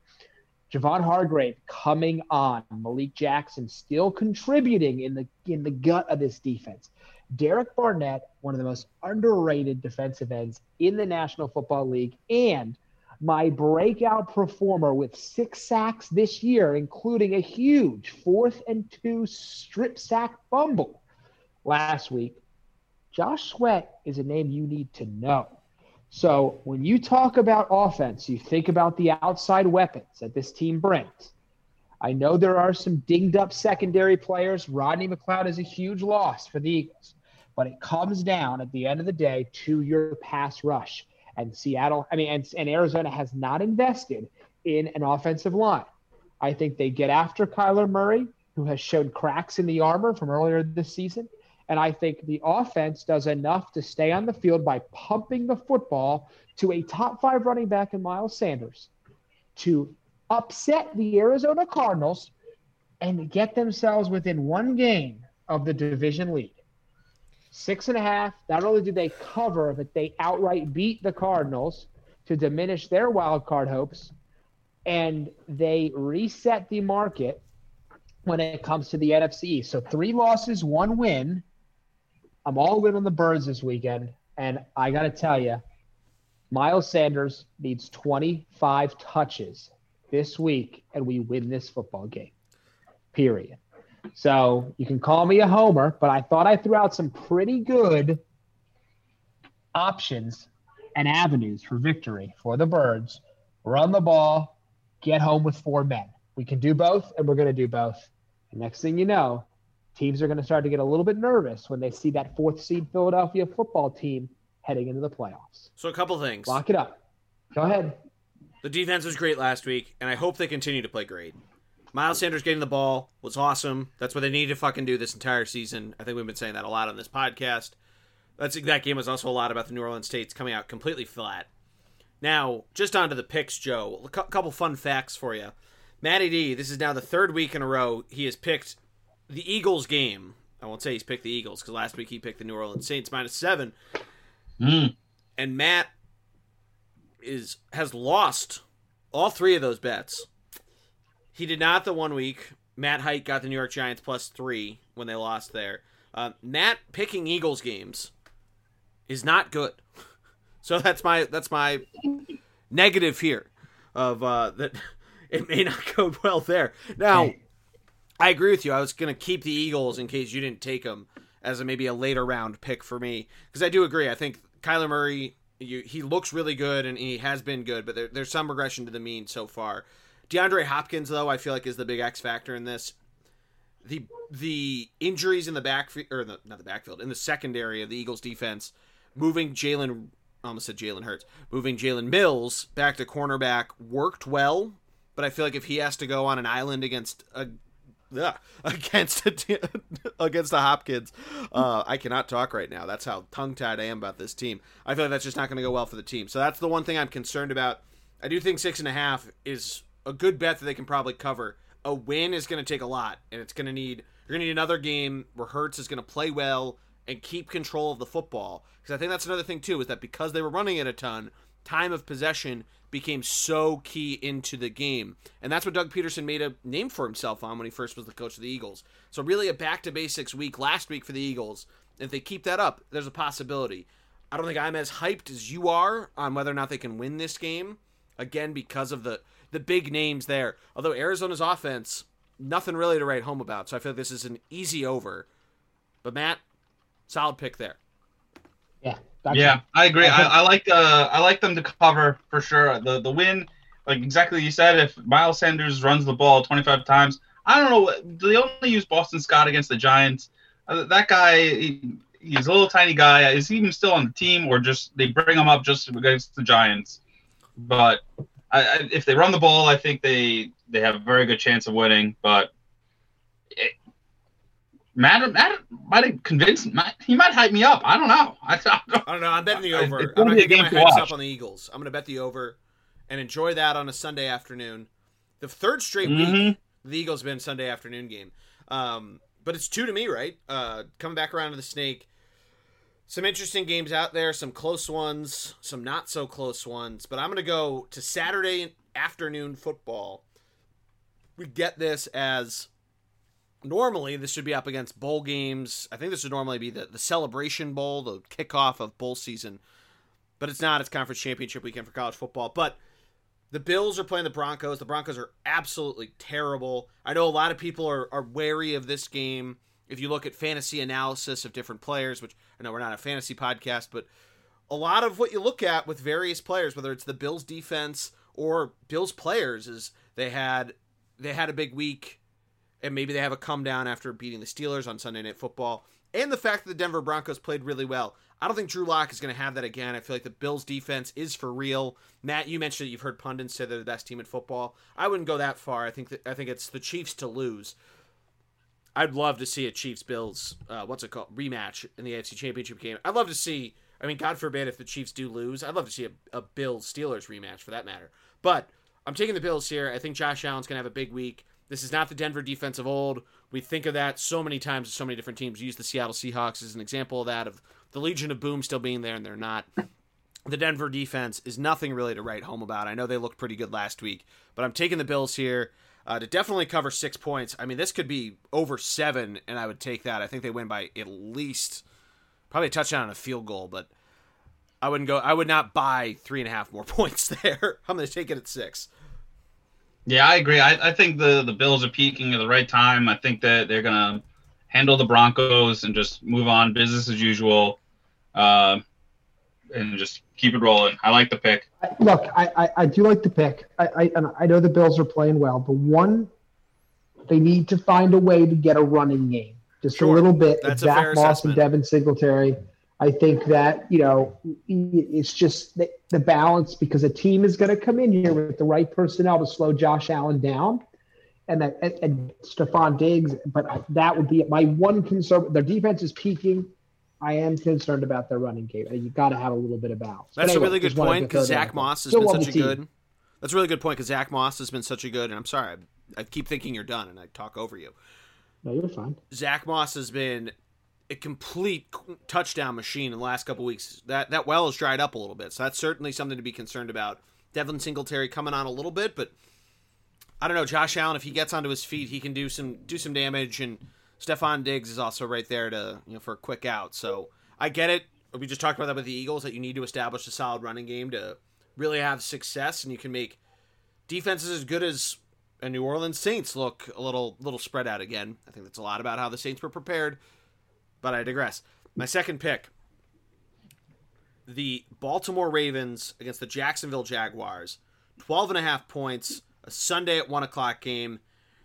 Javon Hargrave coming on. Malik Jackson still contributing in the in the gut of this defense. Derek Barnett, one of the most underrated defensive ends in the National Football League, and my breakout performer with six sacks this year, including a huge fourth and two strip sack fumble last week. Josh Sweat is a name you need to know. So when you talk about offense, you think about the outside weapons that this team brings. I know there are some dinged up secondary players. Rodney McLeod is a huge loss for the Eagles, but it comes down at the end of the day to your pass rush. And Seattle, I mean, and, and Arizona has not invested in an offensive line. I think they get after Kyler Murray, who has shown cracks in the armor from earlier this season. And I think the offense does enough to stay on the field by pumping the football to a top five running back in Miles Sanders to upset the Arizona Cardinals, and get themselves within one game of the division lead. Six and a half. Not only did they cover, but they outright beat the Cardinals to diminish their wild card hopes. And they reset the market when it comes to the NFC. So three losses, one win. I'm all in on the Birds this weekend. And I got to tell you, Miles Sanders needs 25 touches this week, and we win this football game. Period. So you can call me a homer, but I thought I threw out some pretty good options and avenues for victory for the Birds. Run the ball, get home with four men. We can do both, and we're going to do both. And next thing you know, teams are going to start to get a little bit nervous when they see that fourth seed Philadelphia football team heading into the playoffs. So a couple things. Lock it up. Go ahead. The defense was great last week, and I hope they continue to play great. Miles Sanders getting the ball was awesome. That's what they needed to fucking do this entire season. I think we've been saying that a lot on this podcast. That's that game was also a lot about the New Orleans Saints coming out completely flat. Now, just onto the picks, Joe. A couple fun facts for you. Matty D, this is now the third week in a row he has picked the Eagles game. I won't say he's picked the Eagles because last week he picked the New Orleans Saints minus seven. Mm. And Matt is has lost all three of those bets. He did not the one week. Matt Height got the New York Giants plus three when they lost there. Uh, Matt picking Eagles games is not good. So that's my that's my negative here of uh, that it may not go well there. Now, I agree with you. I was going to keep the Eagles in case you didn't take them as a, maybe a later round pick for me because I do agree. I think Kyler Murray you, he looks really good and he has been good, but there, there's some regression to the mean so far. DeAndre Hopkins, though, I feel like is the big X factor in this. The the injuries in the backfield or the, not the backfield in the secondary of the Eagles defense, moving Jalen almost said Jalen Hurts, moving Jalen Mills back to cornerback worked well, but I feel like if he has to go on an island against a yeah, against a, against the Hopkins. Uh, I cannot talk right now. That's how tongue tied I am about this team. I feel like that's just not going to go well for the team. So that's the one thing I'm concerned about. I do think six and a half is a good bet that they can probably cover. A win is going to take a lot, and it's going to need you're going to need another game where Hurts is going to play well and keep control of the football. Because I think that's another thing too is that because they were running it a ton, time of possession became so key into the game. And that's what Doug Pederson made a name for himself on when he first was the coach of the Eagles. So really a back to basics week last week for the Eagles. If they keep that up, there's a possibility. I don't think I'm as hyped as you are on whether or not they can win this game. Again, because of the the big names there. Although Arizona's offense, nothing really to write home about. So I feel like this is an easy over. But Matt, solid pick there. Yeah. Gotcha. Yeah, I agree. I, I like uh, I like them to cover for sure. The the win, like exactly you said, if Miles Sanders runs the ball 25 times, I don't know. They only use Boston Scott against the Giants. Uh, that guy, he, he's a little tiny guy. Is he even still on the team, or just they bring him up just against the Giants? But I, I, if they run the ball, I think they they have a very good chance of winning. But Matt, Matt might have convinced. Matt, he might hype me up. I don't know. I, I, don't, I don't know. I'm betting the over. I'm going to get my hopes up on the Eagles. I'm going to bet the over and enjoy that on a Sunday afternoon. The third straight mm-hmm. week the Eagles been Sunday afternoon game. Um, but it's two to me, right? Uh, coming back around to the snake. Some interesting games out there, some close ones, some not so close ones. But I'm going to go to Saturday afternoon football. We get this as normally this should be up against bowl games. I think this would normally be the, the celebration bowl, the kickoff of bowl season. But it's not. It's conference championship weekend for college football. But the Bills are playing the Broncos. The Broncos are absolutely terrible. I know a lot of people are, are wary of this game. If you look at fantasy analysis of different players, which I know we're not a fantasy podcast, but a lot of what you look at with various players, whether it's the Bills defense or Bills players, is they had they had a big week and maybe they have a come down after beating the Steelers on Sunday Night Football, and the fact that the Denver Broncos played really well. I don't think Drew Lock is going to have that again. I feel like the Bills' defense is for real. Matt, you mentioned that you've heard pundits say they're the best team in football. I wouldn't go that far. I think that, I think it's the Chiefs to lose. I'd love to see a Chiefs Bills uh, what's it called rematch in the AFC Championship game. I'd love to see. I mean, God forbid if the Chiefs do lose, I'd love to see a, a Bills Steelers rematch for that matter. But I'm taking the Bills here. I think Josh Allen's gonna have a big week. This is not the Denver defense of old. We think of that so many times with so many different teams. use the Seattle Seahawks as an example of that, of the Legion of Boom still being there, and they're not. The Denver defense is nothing really to write home about. I know they looked pretty good last week, but I'm taking the Bills here uh, to definitely cover six points. I mean, this could be over seven, and I would take that. I think they win by at least probably a touchdown and a field goal, but I wouldn't go. I would not buy three and a half more points there. I'm going to take it at six. Yeah, I agree. I, I think the the Bills are peaking at the right time. I think that they're gonna handle the Broncos and just move on, business as usual, uh, and just keep it rolling. I like the pick. Look, I, I, I do like the pick. I, I and I know the Bills are playing well, but one, they need to find a way to get a running game, just sure. a little bit. That's Zach Moss assessment. and Devin Singletary I think that you know it's just the, the balance because a team is going to come in here with the right personnel to slow Josh Allen down, and that and, and Stefon Diggs. But that would be my one concern. Their defense is peaking. I am concerned about their running game. You got to have a little bit of balance. That's anyway, a really good point because Zach Moss has Still been such a good. That's a really good point because Zach Moss has been such a good. And I'm sorry, I, I keep thinking you're done, and I talk over you. No, you're fine. Zach Moss has been a complete touchdown machine in the last couple weeks. That that well has dried up a little bit, so that's certainly something to be concerned about. Devin Singletary coming on a little bit, but I don't know. Josh Allen, if he gets onto his feet, he can do some do some damage, and Stefon Diggs is also right there to you know for a quick out. So I get it. We just talked about that with the Eagles that you need to establish a solid running game to really have success, and you can make defenses as good as a New Orleans Saints look a little little spread out again. I think that's a lot about how the Saints were prepared but I digress. My second pick the Baltimore Ravens against the Jacksonville Jaguars. 12 and a half points, a Sunday at 1 o'clock game.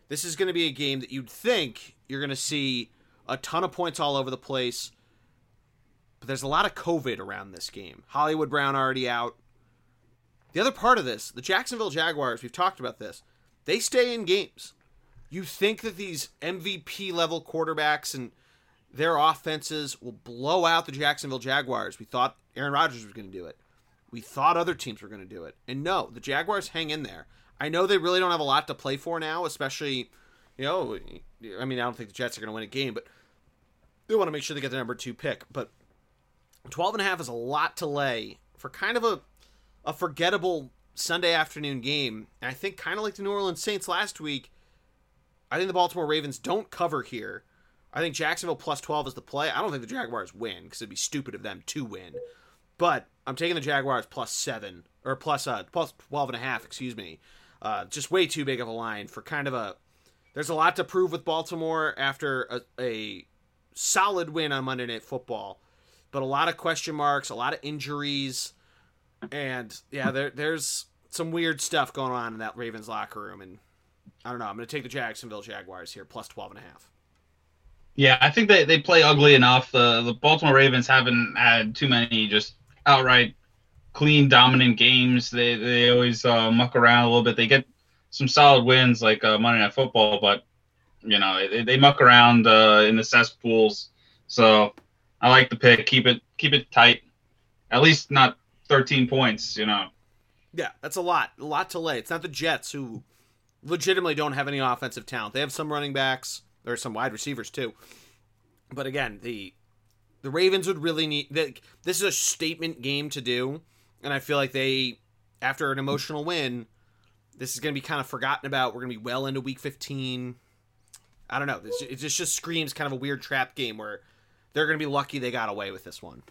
This is going to be a game that you'd think you're going to see a ton of points all over the place. But there's a lot of COVID around this game. Hollywood Brown already out. The other part of this, the Jacksonville Jaguars, we've talked about this, they stay in games. You think that these MVP level quarterbacks and their offenses will blow out the Jacksonville Jaguars. We thought Aaron Rodgers was going to do it. We thought other teams were going to do it. And no, the Jaguars hang in there. I know they really don't have a lot to play for now, especially, you know, I mean, I don't think the Jets are going to win a game, but they want to make sure they get the number two pick. But 12 and a half is a lot to lay for kind of a, a forgettable Sunday afternoon game. And I think kind of like the New Orleans Saints last week, I think the Baltimore Ravens don't cover here I think Jacksonville plus 12 is the play. I don't think the Jaguars win because it'd be stupid of them to win. But I'm taking the Jaguars plus 7 or plus uh plus 12 and a half, excuse me. Uh, just way too big of a line for kind of a there's a lot to prove with Baltimore after a, a solid win on Monday Night Football, but a lot of question marks, a lot of injuries, and yeah, there, there's some weird stuff going on in that Ravens locker room, and I don't know. I'm going to take the Jacksonville Jaguars here, plus 12 and a half. Yeah, I think they, they play ugly enough. The the Baltimore Ravens haven't had too many just outright clean dominant games. They they always uh, muck around a little bit. They get some solid wins like uh, Monday Night Football, but you know they, they muck around uh, in the cesspools. So I like the pick. Keep it keep it tight. At least not 13 points. You know. Yeah, that's a lot. A lot to lay. It's not the Jets who legitimately don't have any offensive talent. They have some running backs or some wide receivers too. But again, the the Ravens would really need that. This is a statement game to do, and I feel like they, after an emotional win, this is going to be kind of forgotten about. We're going to be well into Week 15. I don't know. It just just screams kind of a weird trap game where they're going to be lucky they got away with this one.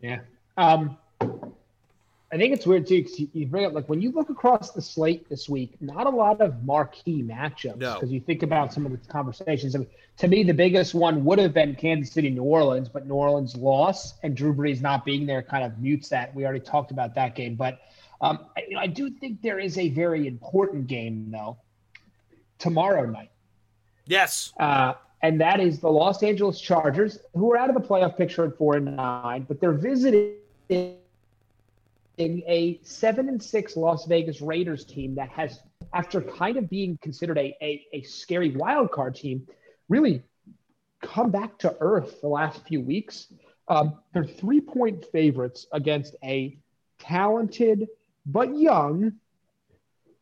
Yeah. Um, I think it's weird too because you, bring up like when you look across the slate this week, not a lot of marquee matchups. Because no. you think about some of the conversations. I mean, to me, the biggest one would have been Kansas City, New Orleans, but New Orleans lost, and Drew Brees not being there kind of mutes that. We already talked about that game, but um, I, you know, I do think there is a very important game though tomorrow night. Yes. Uh, and that is the Los Angeles Chargers, who are out of the playoff picture at four and nine, but they're visiting a seven and six Las Vegas Raiders team that has, after kind of being considered a, a, a scary wild card team, really come back to earth the last few weeks. Um, they're three point favorites against a talented but young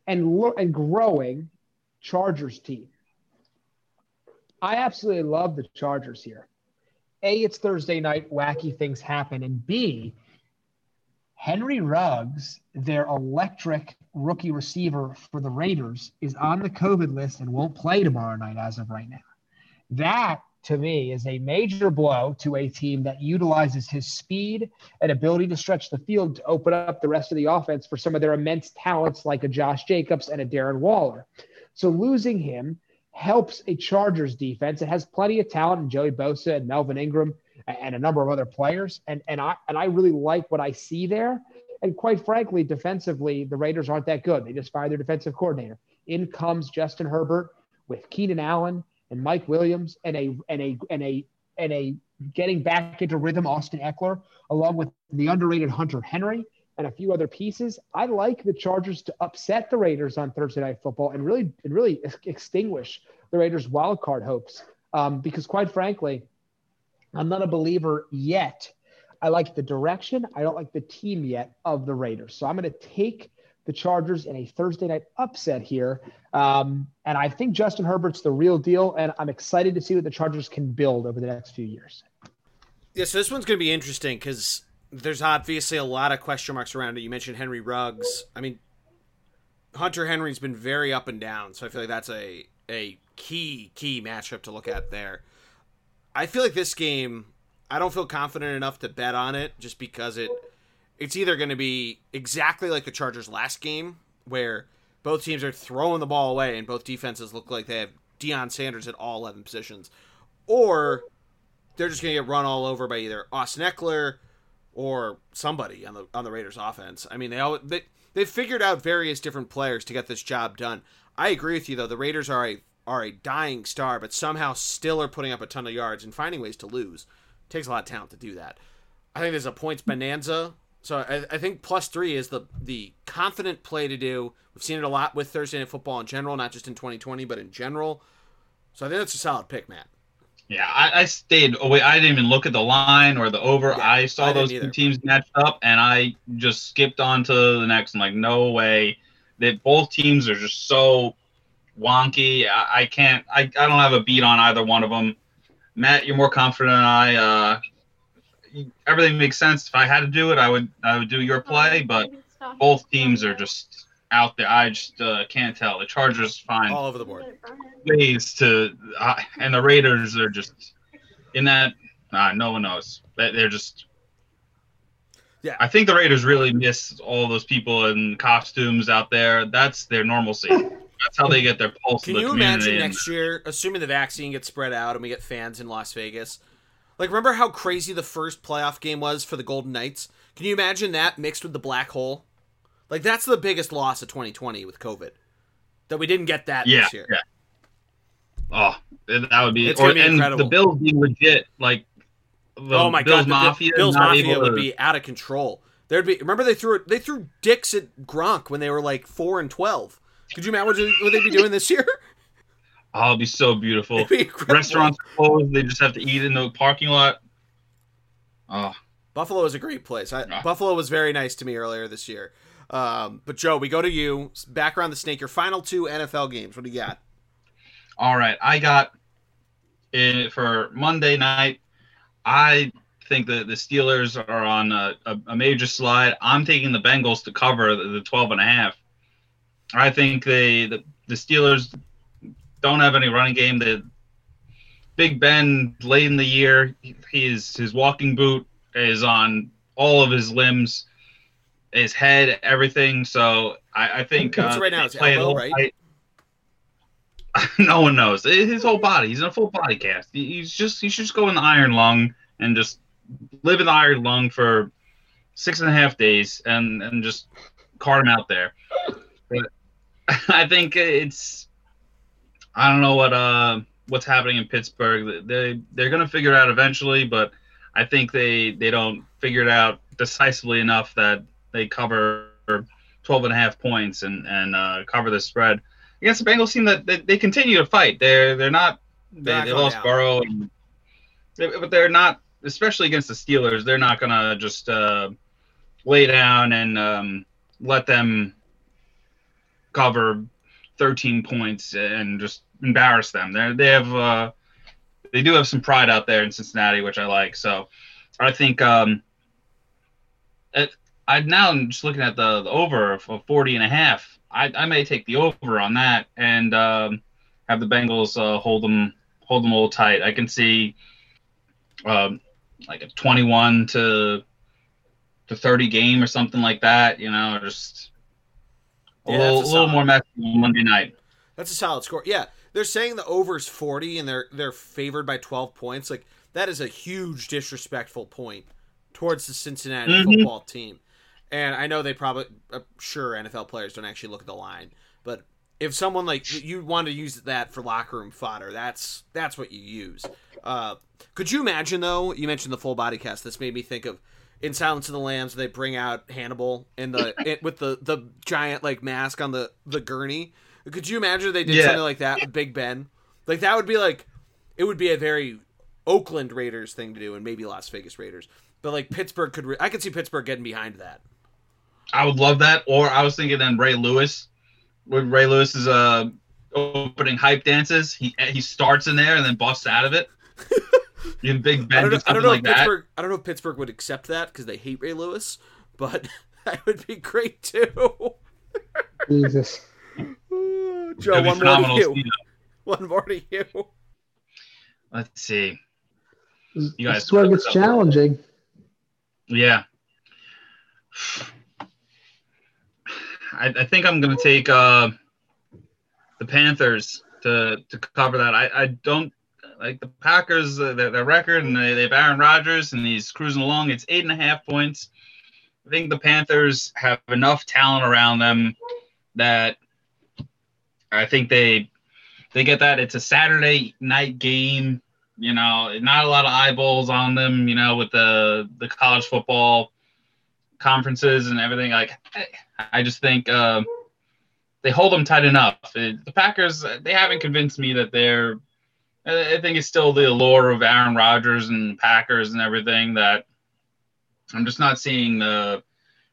and lo- and growing Chargers team. I absolutely love the Chargers here. A, it's Thursday night, wacky things happen. And B, Henry Ruggs, their electric rookie receiver for the Raiders, is on the COVID list and won't play tomorrow night as of right now. That to me is a major blow to a team that utilizes his speed and ability to stretch the field to open up the rest of the offense for some of their immense talents like a Josh Jacobs and a Darren Waller. So losing him helps a Chargers defense. It has plenty of talent in Joey Bosa and Melvin Ingram and a number of other players. And and I and I really like what I see there. And quite frankly, defensively, the Raiders aren't that good. They just fired their defensive coordinator. In comes Justin Herbert with Keenan Allen and Mike Williams and a and a and a and a getting back into rhythm Austin Ekeler, along with the underrated Hunter Henry and a few other pieces. I like the Chargers to upset the Raiders on Thursday Night Football and really and really extinguish the Raiders' wild card hopes. Um, because quite frankly, I'm not a believer yet. I like the direction. I don't like the team yet of the Raiders. So I'm going to take the Chargers in a Thursday night upset here. Um, and I think Justin Herbert's the real deal. And I'm excited to see what the Chargers can build over the next few years. Yeah, so this one's going to be interesting because there's obviously a lot of question marks around it. You mentioned Henry Ruggs. I mean, Hunter Henry's been very up and down, so I feel like that's a a key key matchup to look at there. I feel like this game, I don't feel confident enough to bet on it, just because it it's either going to be exactly like the Chargers last game, where both teams are throwing the ball away and both defenses look like they have Deion Sanders at all eleven positions, or they're just going to get run all over by either Austin Ekeler or somebody on the on the Raiders offense. I mean, they all they they've figured out various different players to get this job done. I agree with you though. The Raiders are a are a dying star, but somehow still are putting up a ton of yards and finding ways to lose. It takes a lot of talent to do that. I think there's a points bonanza. So I, I think plus three is the the confident play to do. We've seen it a lot with Thursday Night Football in general, not just in 2020, but in general. So I think that's a solid pick, Matt. Yeah, I, I stayed away. I didn't even look at the line or the over. Yeah, I saw I those two teams matched up, and I just skipped on to the next. I'm like, no way. That both teams are just so wonky. I, I, can't. I, I don't have a beat on either one of them. Matt, you're more confident than I. Uh, everything makes sense. If I had to do it, I would. I would do your play, but both teams are just out there. I just uh, can't tell. The Chargers find all over the board ways to, uh, and the Raiders are just in that. Uh, no one knows. They're just. Yeah, I think the Raiders really miss all those people in costumes out there. That's their normalcy. That's how they get their pulse. Can you imagine next year, assuming the vaccine gets spread out and we get fans in Las Vegas? Like, remember how crazy the first playoff game was for the Golden Knights? Can you imagine that mixed with the black hole? Like that's the biggest loss of 2020 with COVID that we didn't get that yeah, this year. Yeah. Oh, that would be, it's or, be and incredible. the Bills being legit, like oh my Bills god, Mafia, the Bills Mafia to... would be out of control. There'd be remember they threw it they threw dicks at Gronk when they were like four and twelve. Could you imagine what, what they'd be doing this year? Oh, it'd be so beautiful. Be Restaurants closed; they just have to eat in the parking lot. Oh, Buffalo is a great place. I, oh. Buffalo was very nice to me earlier this year. Um, but Joe, we go to you. Back around the snake. Your final two NFL games. What do you got? All right, I got it for Monday night. I think that the Steelers are on a, a, a, major slide. I'm taking the Bengals to cover the, the 12 and a half. I think they the, the Steelers don't have any running game. The Big Ben late in the year, his his walking boot is on all of his limbs his head, everything. So I, I think uh, right now his elbow, right? no one knows his whole body. He's in a full body cast. He's just he should just go in the iron lung and just live in the iron lung for six and a half days and and just cart him out there. But I think it's I don't know what uh what's happening in Pittsburgh. They they're gonna figure it out eventually, but I think they they don't figure it out decisively enough that they cover 12 and a half points and and uh, cover the spread against the Bengals team that they, they continue to fight. They're they're not they, they lost Burrow, and, but they're not especially against the Steelers. They're not gonna just uh, lay down and um, let them cover 13 points and just embarrass them. They they have uh, they do have some pride out there in Cincinnati, which I like. So I think um, it, I now I'm just looking at the, the over of, of 40 and a half. I, I may take the over on that and um, have the Bengals uh, hold them hold them a little tight. I can see um, like a 21 to to 30 game or something like that. You know, just a Yeah, little, a little more messy on Monday night. That's a solid score. Yeah, they're saying the over is 40 and they're they're favored by 12 points. Like that is a huge disrespectful point towards the Cincinnati Mhm. football team. And I know they probably I'm sure NFL players don't actually look at the line, but if someone like you want to use that for locker room fodder, that's that's what you use. Uh, could you imagine though? You mentioned the full body cast. This made me think of in Silence of the Lambs. They bring out Hannibal in the it, with the the giant like mask on the the gurney. Could you imagine if they did Yeah. something like that with Big Ben? Like that would be like it would be a very Oakland Raiders thing to do, and maybe Las Vegas Raiders. But like Pittsburgh could, re- I could see Pittsburgh getting behind that. I would love that. Or I was thinking then Ray Lewis, with Ray Lewis's uh opening hype dances. He he starts in there and then busts out of it. You Big I Ben don't know, I don't know like if that. Pittsburgh. I don't know if Pittsburgh would accept that because they hate Ray Lewis, but that would be great too. Jesus. Joe, one more to you. to see. One more to you. Let's see. You guys this is where it gets challenging. Yeah. I, I think I'm gonna take uh, the Panthers to to cover that. I, I don't like the Packers uh, their, their record and they, they have Aaron Rodgers and he's cruising along. It's eight and a half points. I think the Panthers have enough talent around them that I think they they get that. It's a Saturday night game. You know, not a lot of eyeballs on them. You know, with the the college football conferences and everything. Like, I, I just think uh, they hold them tight enough. The Packers they haven't convinced me that they're. I think it's still the allure of Aaron Rodgers and Packers and everything that I'm just not seeing the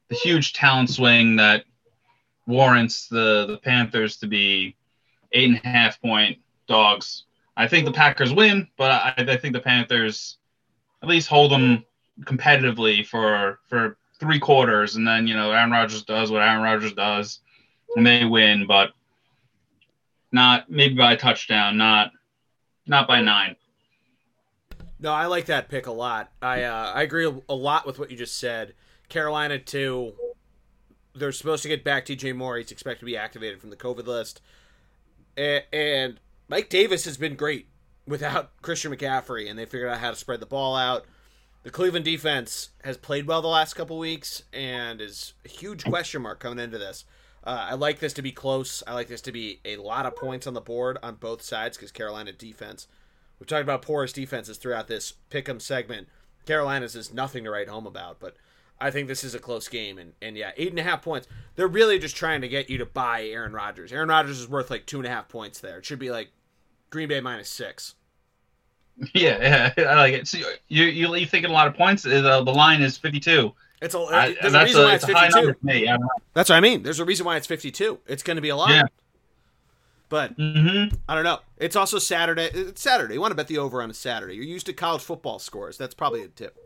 the huge talent swing that warrants the the Panthers to be eight and a half point dogs. I think the Packers win, but I, I think the Panthers at least hold them competitively for for three quarters, and then you know Aaron Rodgers does what Aaron Rodgers does, and they win, but not maybe by a touchdown, not not by nine. No, I like that pick a lot. I uh, I agree a lot with what you just said. Carolina too. They're supposed to get back DJ Moore. He's expected to be activated from the COVID list, and, and Mike Davis has been great without Christian McCaffrey, and they figured out how to spread the ball out. The Cleveland defense has played well the last couple weeks, and is a huge question mark coming into this. Uh, I like this to be close. I like this to be a lot of points on the board on both sides because Carolina defense We've talked about porous defenses throughout this pick'em segment. Carolina's is nothing to write home about, but I think this is a close game. And, and yeah, eight and a half points. They're really just trying to get you to buy Aaron Rodgers. Aaron Rodgers is worth like two and a half points there. It should be like Green Bay minus six. Yeah, yeah, I like it. So you you you thinking a lot of points? The, the line is fifty two. It's a, I, there's a that's reason a, why it's it's a high 52. number for me. That's what I mean. There's a reason why it's 52. It's going to be a lot. Yeah. But Mm-hmm. I don't know. It's also Saturday. It's Saturday. You want to bet the over on a Saturday. You're used to college football scores. That's probably a tip.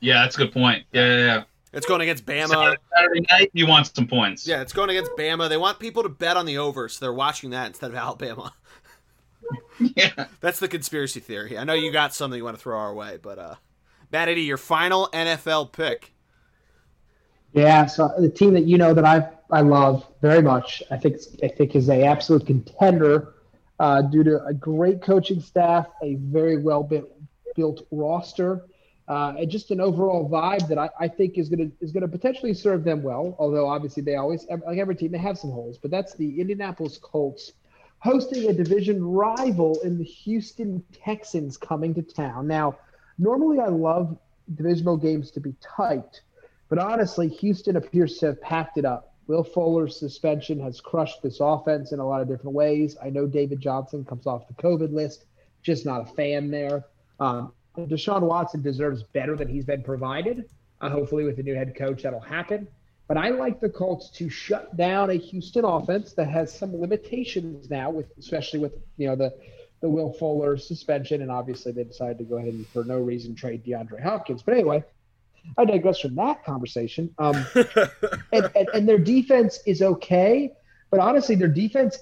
Yeah, that's a good point. Yeah, yeah, yeah. It's going against Bama. Saturday, Saturday night, you want some points. Yeah, it's going against Bama. They want people to bet on the over, so they're watching that instead of Alabama. yeah. That's the conspiracy theory. I know you got something you want to throw our way, but uh Matty D, your final NFL pick. Yeah, so the team that you know that I I love very much, I think I think is a absolute contender uh, due to a great coaching staff, a very well built built roster, uh, and just an overall vibe that I, I think is gonna is gonna potentially serve them well. Although obviously they always like every team they have some holes, but that's the Indianapolis Colts hosting a division rival in the Houston Texans coming to town. Now, normally I love divisional games to be tight. But honestly, Houston appears to have packed it up. Will Fuller's suspension has crushed this offense in a lot of different ways. I know David Johnson comes off the COVID list, just not a fan there. Um, Deshaun Watson deserves better than he's been provided. Uh, hopefully, with the new head coach, that'll happen. But I like the Colts to shut down a Houston offense that has some limitations now, with especially with you know the the Will Fuller suspension, and obviously they decided to go ahead and for no reason trade DeAndre Hopkins. But anyway, I digress from that conversation. Um, and, and, and their defense is okay, but honestly, their defense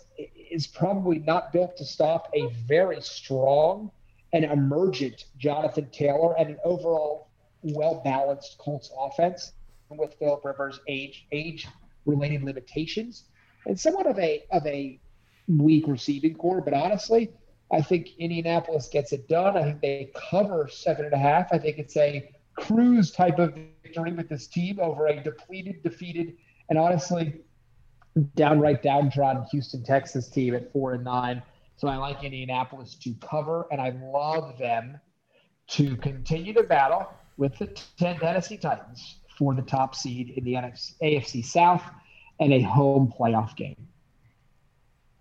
is probably not built to stop a very strong and emergent Jonathan Taylor and an overall well balanced Colts offense with Philip Rivers' age age related limitations and somewhat of a of a weak receiving corps. But honestly, I think Indianapolis gets it done. I think they cover seven and a half. I think it's a cruise type of victory with this team over a depleted, defeated, and honestly downright downtrodden Houston Texans team at four and nine. So I like Indianapolis to cover, and I love them to continue to battle with the 10 Tennessee Titans for the top seed in the NFC, AFC South and a home playoff game.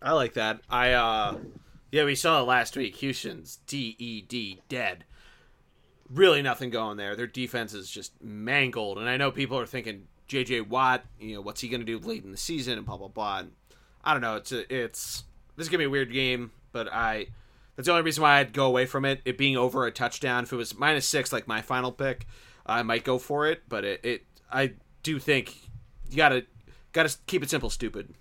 I like that. I uh yeah, we saw it last week. Houston's DED dead. Really nothing going there. Their defense is just mangled. And I know people are thinking JJ Watt, you know, what's he going to do late in the season and blah blah blah. And I don't know. It's a, it's this is going to be a weird game, but I that's the only reason why I'd go away from it. It being over a touchdown. If it was minus six, like my final pick, I might go for it. But it, it I do think you gotta gotta keep it simple, stupid.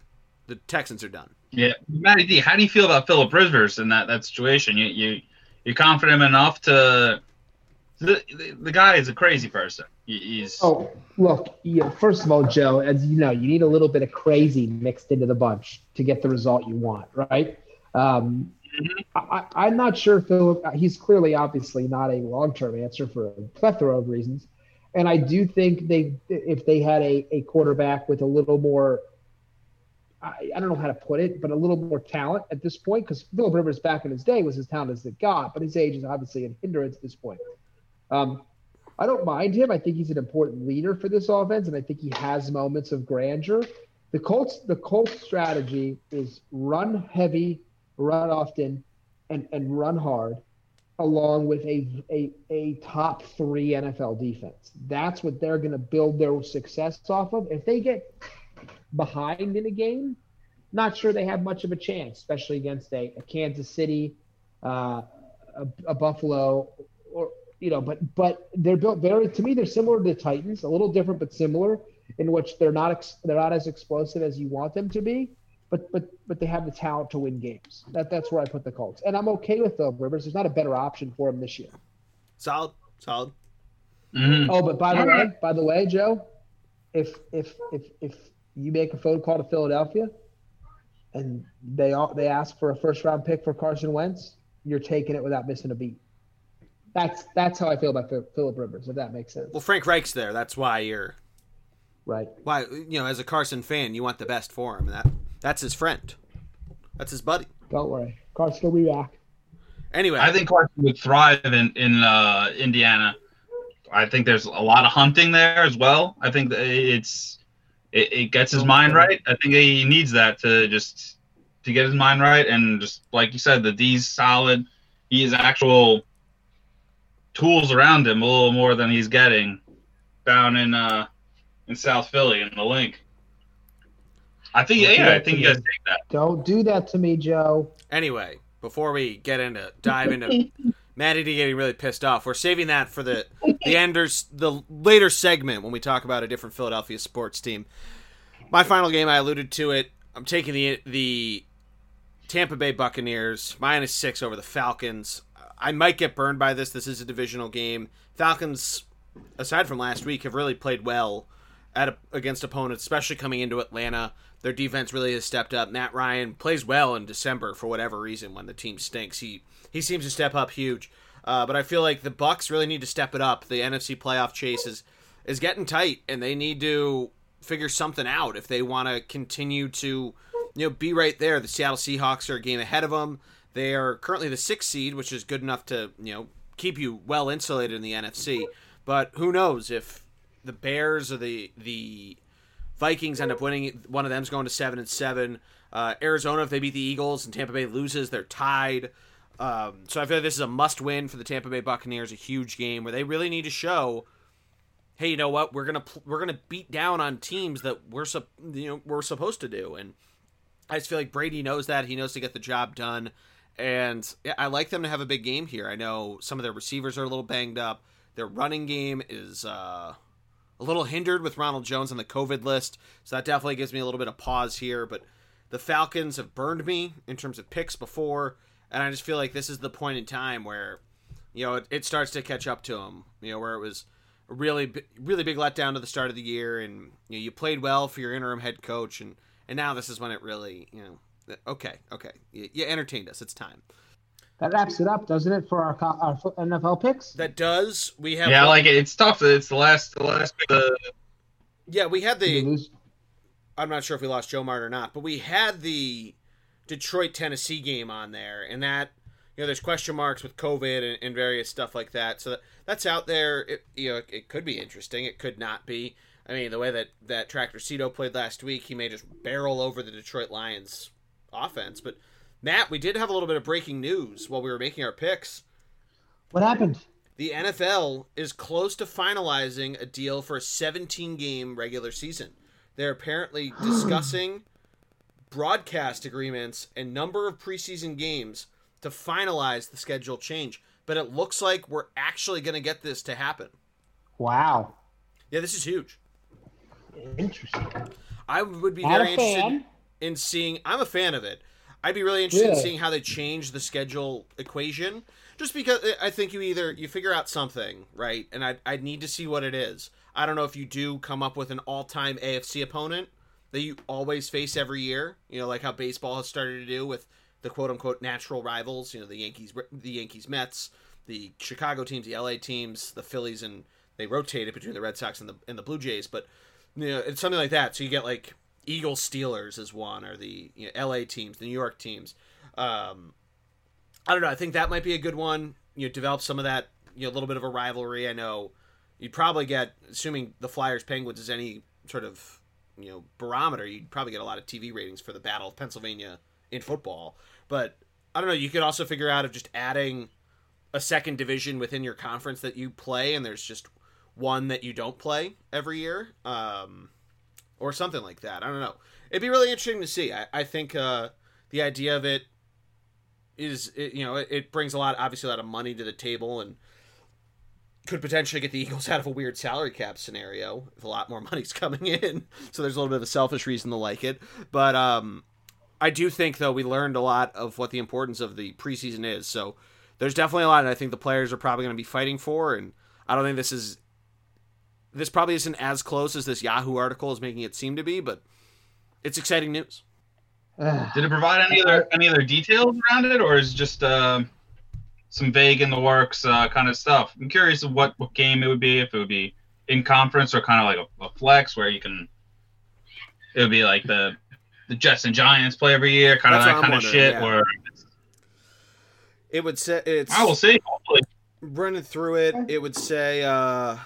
The Texans are done. Yeah, Matty D, how do you feel about Philip Rivers in that that situation? You you you confident enough to the, the, the guy is a crazy person. He's oh look, you know, first of all, Joe, as you know, you need a little bit of crazy mixed into the bunch to get the result you want, right? Um, I, I'm not sure Philip. He's clearly, obviously, not a long-term answer for a plethora of reasons, and I do think they, if they had a, a quarterback with a little more, I, I don't know how to put it, but a little more talent at this point, because Philip Rivers back in his day was as talented as it got, but his age is obviously a hindrance at this point. Um, I don't mind him. I think he's an important leader for this offense, and I think he has moments of grandeur. The Colts, the Colts strategy is run heavy, run often, and, and run hard, along with a, a, a top three NFL defense. That's what they're going to build their success off of. If they get behind in a game, not sure they have much of a chance, especially against a, a Kansas City, uh, a, a Buffalo, or you know, but but they're built very to me they're similar to the Titans, a little different but similar in which they're not ex, they're not as explosive as you want them to be, but but but they have the talent to win games. That that's where I put the Colts, and I'm okay with the Rivers. There's not a better option for him this year. Solid, solid. Mm-hmm. Oh, but by the way, by the way, Joe, if if if if you make a phone call to Philadelphia, and they all they ask for a first round pick for Carson Wentz, you're taking it without missing a beat. That's that's how I feel about Philip Rivers, if that makes sense. Well, Frank Reich's there. That's why you're right. Why you know, as a Carson fan, you want the best for him. That that's his friend. That's his buddy. Don't worry, Carson will be back. Anyway, I think Carson would thrive in in uh, Indiana. I think there's a lot of hunting there as well. I think it's it, it gets his mind right. I think he needs that to just to get his mind right and just like you said, the D's solid. He is actual tools around him a little more than he's getting down in uh in South Philly in the link. I think yeah, I think you guys take that. Don't do that to me, Joe. Anyway, before we get into dive into Matty D getting really pissed off, we're saving that for the the enders the later segment when we talk about a different Philadelphia sports team. My final game, I alluded to it. I'm taking the the Tampa Bay Buccaneers minus six over the Falcons. I might get burned by this. This is a divisional game. Falcons, aside from last week, have really played well at a, against opponents, especially coming into Atlanta. Their defense really has stepped up. Matt Ryan plays well in December for whatever reason when the team stinks. He he seems to step up huge. Uh, but I feel like the Bucks really need to step it up. The NFC playoff chase is is getting tight, and they need to figure something out if they want to continue to you know be right there. The Seattle Seahawks are a game ahead of them. They are currently the sixth seed, which is good enough to you know keep you well insulated in the NFC. But who knows if the Bears or the the Vikings end up winning, one of them's going to seven and seven. Uh, Arizona, if they beat the Eagles and Tampa Bay loses, they're tied. Um, so I feel like this is a must win for the Tampa Bay Buccaneers, a huge game where they really need to show, hey, you know what? We're gonna we're gonna beat down on teams that we're you know we're supposed to do, and I just feel like Brady knows that he knows to get the job done, and I like them to have a big game here. I know some of their receivers are a little banged up. Their running game is uh, a little hindered with Ronald Jones on the COVID list, so that definitely gives me a little bit of pause here. But the Falcons have burned me in terms of picks before, and I just feel like this is the point in time where you know it, it starts to catch up to them. You know where it was a really really big letdown to the start of the year, and you, know, you played well for your interim head coach, and and now this is when it really you know okay okay you, you entertained us. It's time. That wraps it up, doesn't it, for our, our NFL picks? That does. We have. Yeah, one... like. It's tough. It's the last. The last. The... Yeah, we had the. I'm not sure if we lost Joe Mart or not, but we had the Detroit Tennessee game on there, and that you know there's question marks with COVID and, and various stuff like that. So that, that's out there. It, you know, it could be interesting. It could not be. I mean, the way that that Tractor Cito played last week, he may just barrel over the Detroit Lions offense, but Matt, we did have a little bit of breaking news while we were making our picks. What happened? The NFL is close to finalizing a deal for a 17 game regular season. They're apparently discussing broadcast agreements and number of preseason games to finalize the schedule change. But it looks like we're actually going to get this to happen. Wow. Yeah, this is huge. Interesting. I would be Not very interested in seeing. I'm a fan of it. I'd be really interested yeah. in seeing how they change the schedule equation. Just because I think you either you figure out something right, and I I need to see what it is. I don't know if you do come up with an all time AFC opponent that you always face every year. You know, like how baseball has started to do with the quote unquote natural rivals. You know, the Yankees, the Yankees, Mets, the Chicago teams, the LA teams, the Phillies, and they rotated between the Red Sox and the and the Blue Jays. But you know, it's something like that. So you get like Eagles Steelers is one, or the you know, LA teams, the New York teams. Um, I don't know. I think that might be a good one. You know, develop some of that. You know, a little bit of a rivalry. I know you'd probably get, assuming the Flyers Penguins is any sort of you know barometer, you'd probably get a lot of TV ratings for the Battle of Pennsylvania in football. But I don't know. You could also figure out of just adding a second division within your conference that you play, and there's just one that you don't play every year. Um, or something like that. I don't know. It'd be really interesting to see. I, I think uh, the idea of it is, it, you know, it, it, brings a lot, obviously, a lot of money to the table and could potentially get the Eagles out of a weird salary cap scenario if a lot more money's coming in. So there's a little bit of a selfish reason to like it. But um, I do think, though, we learned a lot of what the importance of the preseason is. So there's definitely a lot that I think the players are probably going to be fighting for. And I don't think this is this probably isn't as close as this Yahoo article is making it seem to be, but it's exciting news. Did it provide any other any other details around it, or is it just uh, some vague in the works uh, kind of stuff? I'm curious of what what game it would be. If it would be in conference or kind of like a, a flex where you can. It would be like the the Jets and Giants play every year, kind of that kind of shit, yeah. or it would say it's. I will see. Hopefully, running through it, it would say. uh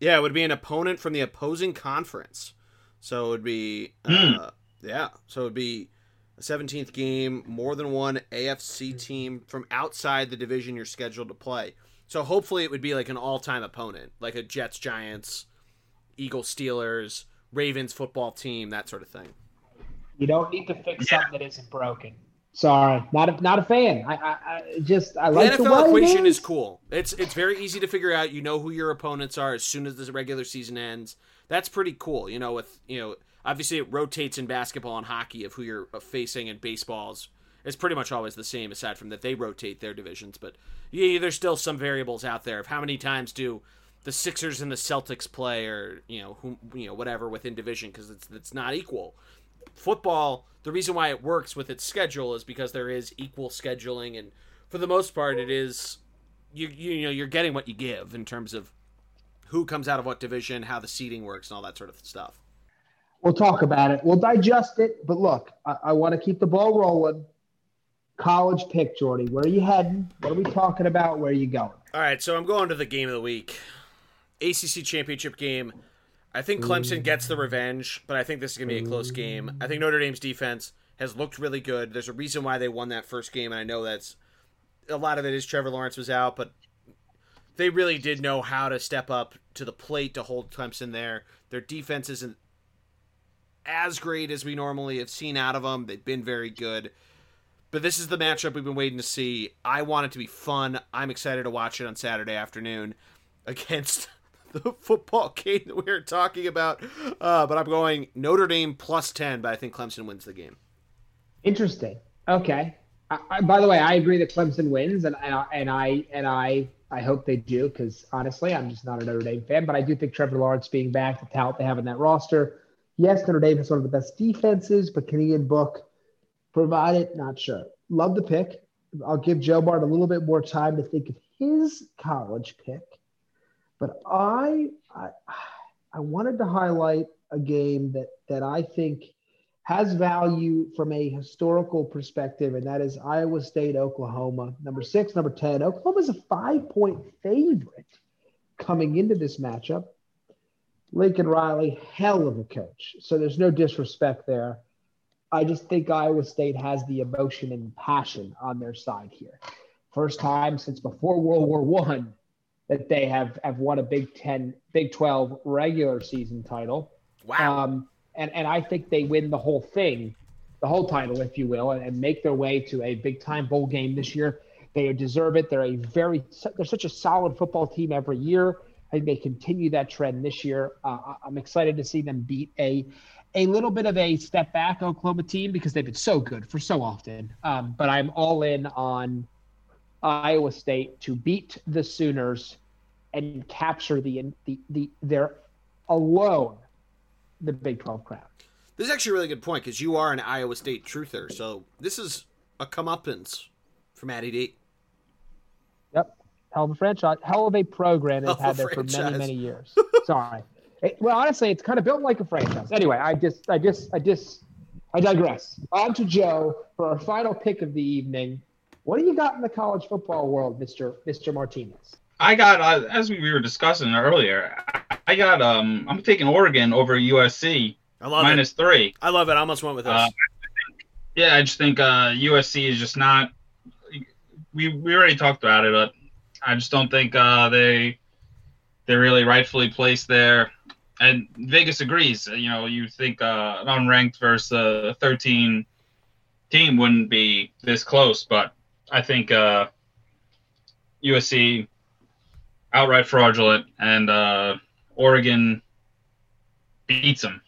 yeah, it would be an opponent from the opposing conference. So it would be, mm. uh, yeah. So it would be a 17th game, more than one AFC team from outside the division you're scheduled to play. So hopefully it would be like an all time opponent, like a Jets, Giants, Eagles, Steelers, Ravens football team, that sort of thing. You don't need to fix yeah. something that isn't broken. Sorry, not a not a fan. I, I, I just I like the NFL equation is. is cool. It's it's very easy to figure out. You know who your opponents are as soon as the regular season ends. That's pretty cool. You know, with you know, obviously it rotates in basketball and hockey of who you're facing, and baseballs it's pretty much always the same. Aside from that, they rotate their divisions, but yeah, there's still some variables out there of how many times do the Sixers and the Celtics play, or you know, who you know, whatever within division because it's it's not equal football, the reason why it works with its schedule is because there is equal scheduling, and for the most part, it is you you know you're getting what you give in terms of who comes out of what division, how the seating works, and all that sort of stuff. We'll talk about it. We'll digest it. But look, I, I want to keep the ball rolling. College pick, Geordie. Where are you heading? What are we talking about? Where are you going? All right, so I'm going to the game of the week. ACC championship game. I think Clemson mm. gets the revenge, but I think this is going to be a close mm. game. I think Notre Dame's defense has looked really good. There's a reason why they won that first game, and I know that's a lot of it is Trevor Lawrence was out, but they really did know how to step up to the plate to hold Clemson there. Their defense isn't as great as we normally have seen out of them. They've been very good. But this is the matchup we've been waiting to see. I want it to be fun. I'm excited to watch it on Saturday afternoon against the football game that we are talking about. Uh, but I'm going Notre Dame plus 10, but I think Clemson wins the game. Interesting. Okay. I, I, by the way, I agree that Clemson wins, and and I and I, and I, I hope they do because honestly, I'm just not a Notre Dame fan. But I do think Trevor Lawrence being back, the talent they have in that roster. Yes, Notre Dame has one of the best defenses, but can Ian Book provide it? Not sure. Love the pick. I'll give Joe Mart a little bit more time to think of his college pick. But I, I, I wanted to highlight a game that that I think has value from a historical perspective, and that is Iowa State, Oklahoma. Number six, number 10. Oklahoma Oklahoma's a five point favorite coming into this matchup. Lincoln Riley, hell of a coach. So there's no disrespect there. I just think Iowa State has the emotion and passion on their side here. First time since before World War One that they have, have won a Big Ten, Big 12 regular season title. Wow. Um, and, and I think they win the whole thing, the whole title, if you will, and, and make their way to a big time bowl game this year. They deserve it. They're a very, they're such a solid football team every year. I think they continue that trend this year. Uh, I'm excited to see them beat a a little bit of a step back Oklahoma team because they've been so good for so often. Um, but I'm all in on Iowa State to beat the Sooners and capture the the the their alone the Big 12 crown. This is actually a really good point because you are an Iowa State truther. So this is a comeuppance for Matty D. Yep. Hell of a franchise. Hell of a program they've had there franchise. for many, many years. Sorry. It, well, honestly, it's kind of built like a franchise. Anyway, I just, I just, I just, I digress. On to Joe for our final pick of the evening. What do you got in the college football world, Mister Mister Martinez? I got, uh, as we were discussing earlier, I got, um, I'm taking Oregon over USC I love minus it. three. I love it. I almost went with us. Uh, yeah, I just think uh, USC is just not. We we already talked about it, but I just don't think uh, they they're really rightfully placed there. And Vegas agrees. You know, you think uh, an unranked versus a 13 team wouldn't be this close, but I think uh, USC outright fraudulent, and uh, Oregon beats them.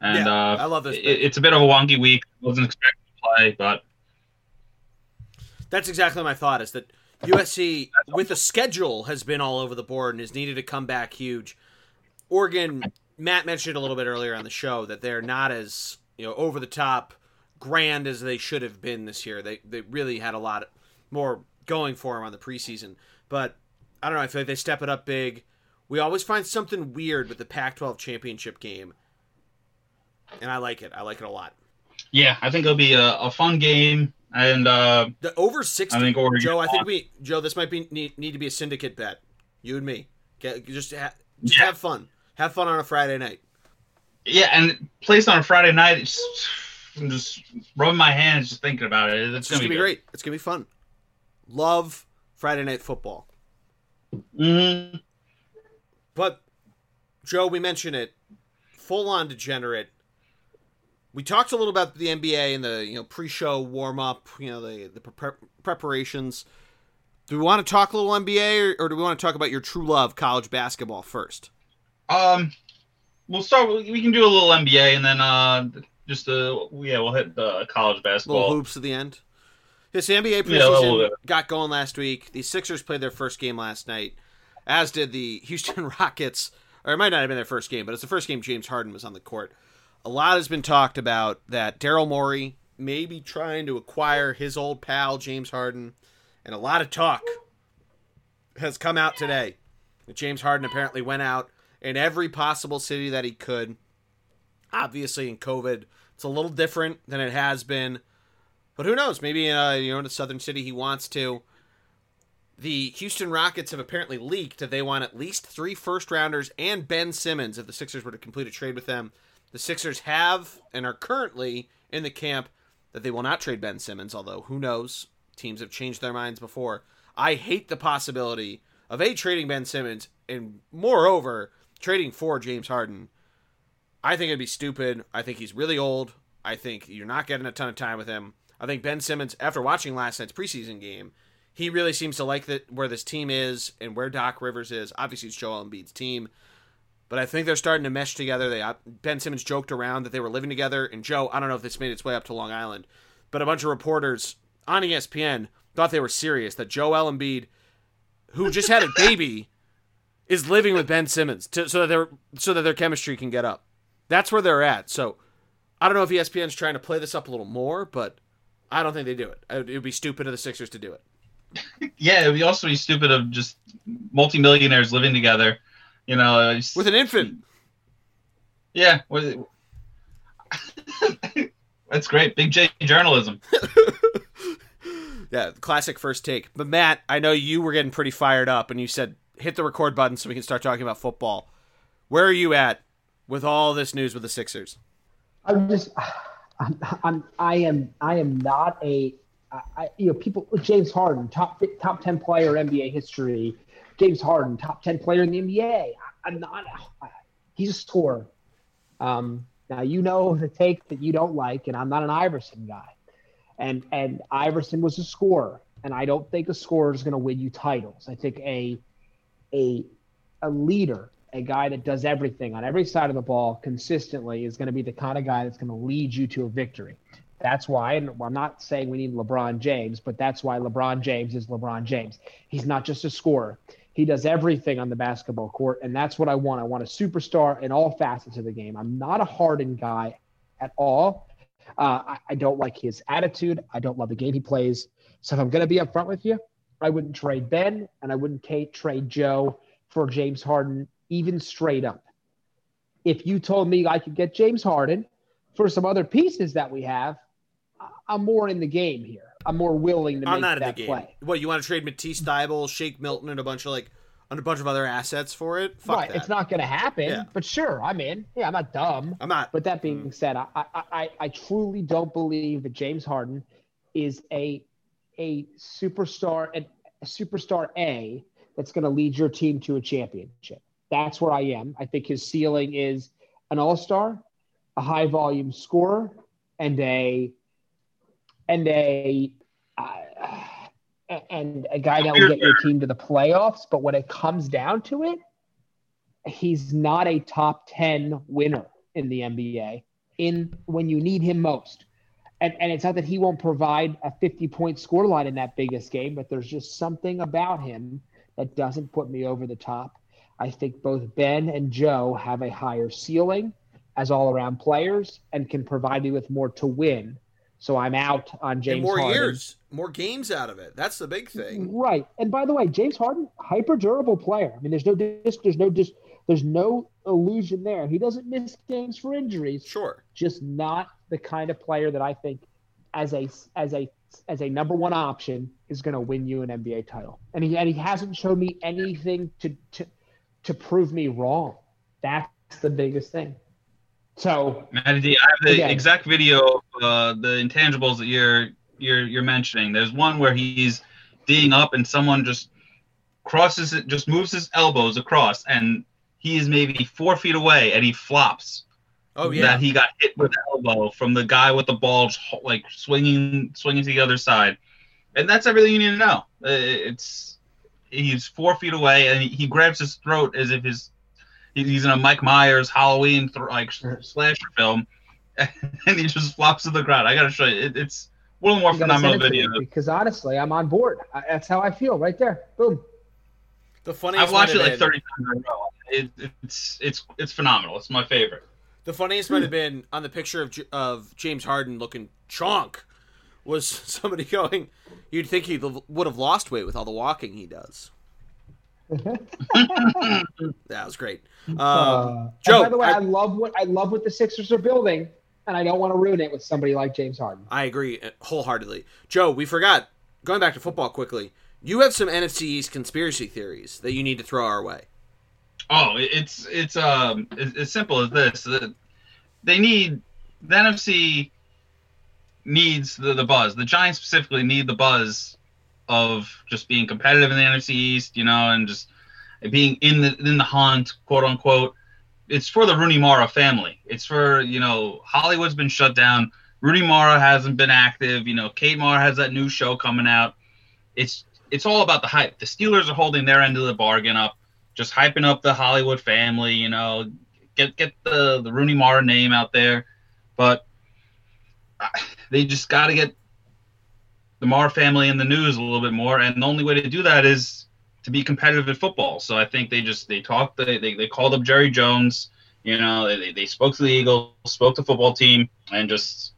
And yeah, uh, I love this. It, it's a bit of a wonky week. Wasn't expecting to play, but that's exactly my thought. Is that USC with the schedule has been all over the board and has needed to come back huge. Oregon, Matt mentioned a little bit earlier on the show that they're not as you know over the top grand as they should have been this year. They they really had a lot more going for them on the preseason, but I don't know. I feel like they step it up big. We always find something weird with the Pac-12 championship game, and I like it. I like it a lot. Yeah, I think it'll be a, a fun game, and uh, the over sixty. I think Oregon Joe, I think we Joe. This might be need, need to be a syndicate bet. You and me. Get, just ha, just yeah. have fun. Have fun on a Friday night. Yeah, and placed on a Friday night. I'm just rubbing my hands just thinking about it. It's, it's gonna, be, be great. It's gonna be fun. Love Friday night football. Mm. But Joe, we mentioned it. Full on degenerate. We talked a little about the NBA and the you know pre-show warm up, you know the the pre- preparations. Do we want to talk a little NBA, or, or, do we want to talk about your true love, college basketball, first? Um, we'll start. We can do a little NBA, and then uh, just uh, yeah, we'll hit the college basketball. Little hoops at the end. This NBA preseason yeah, got going last week. The Sixers played their first game last night as did the Houston Rockets. Or it might not have been their first game, but it's the first game James Harden was on the court. A lot has been talked about that Daryl Morey may be trying to acquire his old pal James Harden, and a lot of talk has come out today that James Harden apparently went out in every possible city that he could. Obviously, in COVID, it's a little different than it has been, but who knows? Maybe uh, you know in a southern city he wants to the Houston Rockets have apparently leaked that they want at least three first rounders and Ben Simmons if the Sixers were to complete a trade with them. The Sixers have and are currently in the camp that they will not trade Ben Simmons, although who knows? Teams have changed their minds before. I hate the possibility of a trading Ben Simmons and moreover trading for James Harden. I think it'd be stupid. I think he's really old. I think you're not getting a ton of time with him. I think Ben Simmons, after watching last night's preseason game, he really seems to like that where this team is and where Doc Rivers is. Obviously, it's Joel Embiid's team, but I think they're starting to mesh together. They uh, Ben Simmons joked around that they were living together, and Joe, I don't know if this made its way up to Long Island, but a bunch of reporters on ESPN thought they were serious that Joel Embiid, who just had a baby, is living with Ben Simmons to, so that their so that their chemistry can get up. That's where they're at. So I don't know if ESPN's trying to play this up a little more, but I don't think they do it. It would be stupid of the Sixers to do it. yeah, it would also be stupid of just multimillionaires living together, you know, uh, with an infant. Yeah, that's great. Big J journalism. yeah, classic first take. But Matt, I know you were getting pretty fired up, and you said hit the record button so we can start talking about football. Where are you at with all this news with the Sixers? I'm just, I'm, I'm I am, I am not a, I, you know, people. James Harden, top top ten player NBA history. James Harden, top ten player in the NBA. I'm not. He's a scorer. Um, now you know the take that you don't like, and I'm not an Iverson guy. And and Iverson was a scorer, and I don't think a scorer is going to win you titles. I think a a a leader a guy that does everything on every side of the ball consistently is going to be the kind of guy that's going to lead you to a victory. That's why, and I'm not saying we need LeBron James, but that's why LeBron James is LeBron James. He's not just a scorer. He does everything on the basketball court, and that's what I want. I want a superstar in all facets of the game. I'm not a Harden guy at all. Uh, I, I don't like his attitude. I don't love the game he plays. So if I'm going to be upfront with you, I wouldn't trade Ben, and I wouldn't trade Joe for James Harden even straight up. If you told me I could get James Harden for some other pieces that we have, I'm more in the game here. I'm more willing to I'm make not that in the game. play. What you want to trade Matisse Thybulle, Shake Milton, and a bunch of like a bunch of other assets for it? Fuck right, that. it's not going to happen. Yeah. But sure, I'm in. Yeah, I'm not dumb. I'm not. But that being mm. said, I, I I I truly don't believe that James Harden is a a superstar and a superstar A that's going to lead your team to a championship. That's where I am. I think his ceiling is an all-star, a high volume scorer, and a and a uh, and a guy that will get your team to the playoffs. But when it comes down to it, he's not a top 10 winner in the NBA in when you need him most. And, and it's not that he won't provide a 50 point score line in that biggest game, but there's just something about him that doesn't put me over the top. I think both Ben and Joe have a higher ceiling as all around players and can provide me with more to win. So I'm out on James. And more Harden. years, more games out of it. That's the big thing, right? And by the way, James Harden, hyper durable player. I mean, there's no disc, there's no dis, there's no illusion there. He doesn't miss games for injuries. Sure, just not the kind of player that I think as a as a as a number one option is going to win you an NBA title. And he and he hasn't shown me anything to to to prove me wrong. That's the biggest thing. So, Matty D, I have the again, exact video of uh, the intangibles that you're you're you're mentioning. There's one where he's D'ing up and someone just crosses it, just moves his elbows across, and he is maybe four feet away, and he flops. Oh yeah, that he got hit with the elbow from the guy with the ball, like swinging swinging to the other side, and that's everything you need to know. It's he's four feet away and he, he grabs his throat as if his he's in a Mike Myers Halloween th- like slasher film, and he just flops to the ground. I gotta show you, it, it's one of the more phenomenal videos. Because honestly, I'm on board. I, that's how I feel right there. Boom. The funniest. I've watched it like 30 times in a row. It, it's it's it's phenomenal. It's my favorite. The funniest might hmm. have been on the picture of of James Harden looking chonk was somebody going, you'd think he would have lost weight with all the walking he does. that was great. Um, uh, Joe, by the way, I, I, love what I love what the Sixers are building, and I don't want to ruin it with somebody like James Harden. I agree uh, wholeheartedly. Joe, we forgot. Going back to football quickly, you have some NFC East conspiracy theories that you need to throw our way. Oh, it's it's um as simple as this. They need the NFC needs the, the buzz. The Giants specifically need the buzz of just being competitive in the NFC East, you know, and just being in the in the hunt, quote unquote. It's for the Rooney Mara family. It's for you know Hollywood's been shut down. Rooney Mara hasn't been active. You know, Kate Mara has that new show coming out. It's it's all about the hype. The Steelers are holding their end of the bargain up, just hyping up the Hollywood family. You know, get get the the Rooney Mara name out there, but they just got to get the Mara family in the news a little bit more, and the only way to do that is to be competitive in football. So I think they just they talked they they, they called up Jerry Jones. You know, they, they spoke to the Eagles, spoke to football team, and just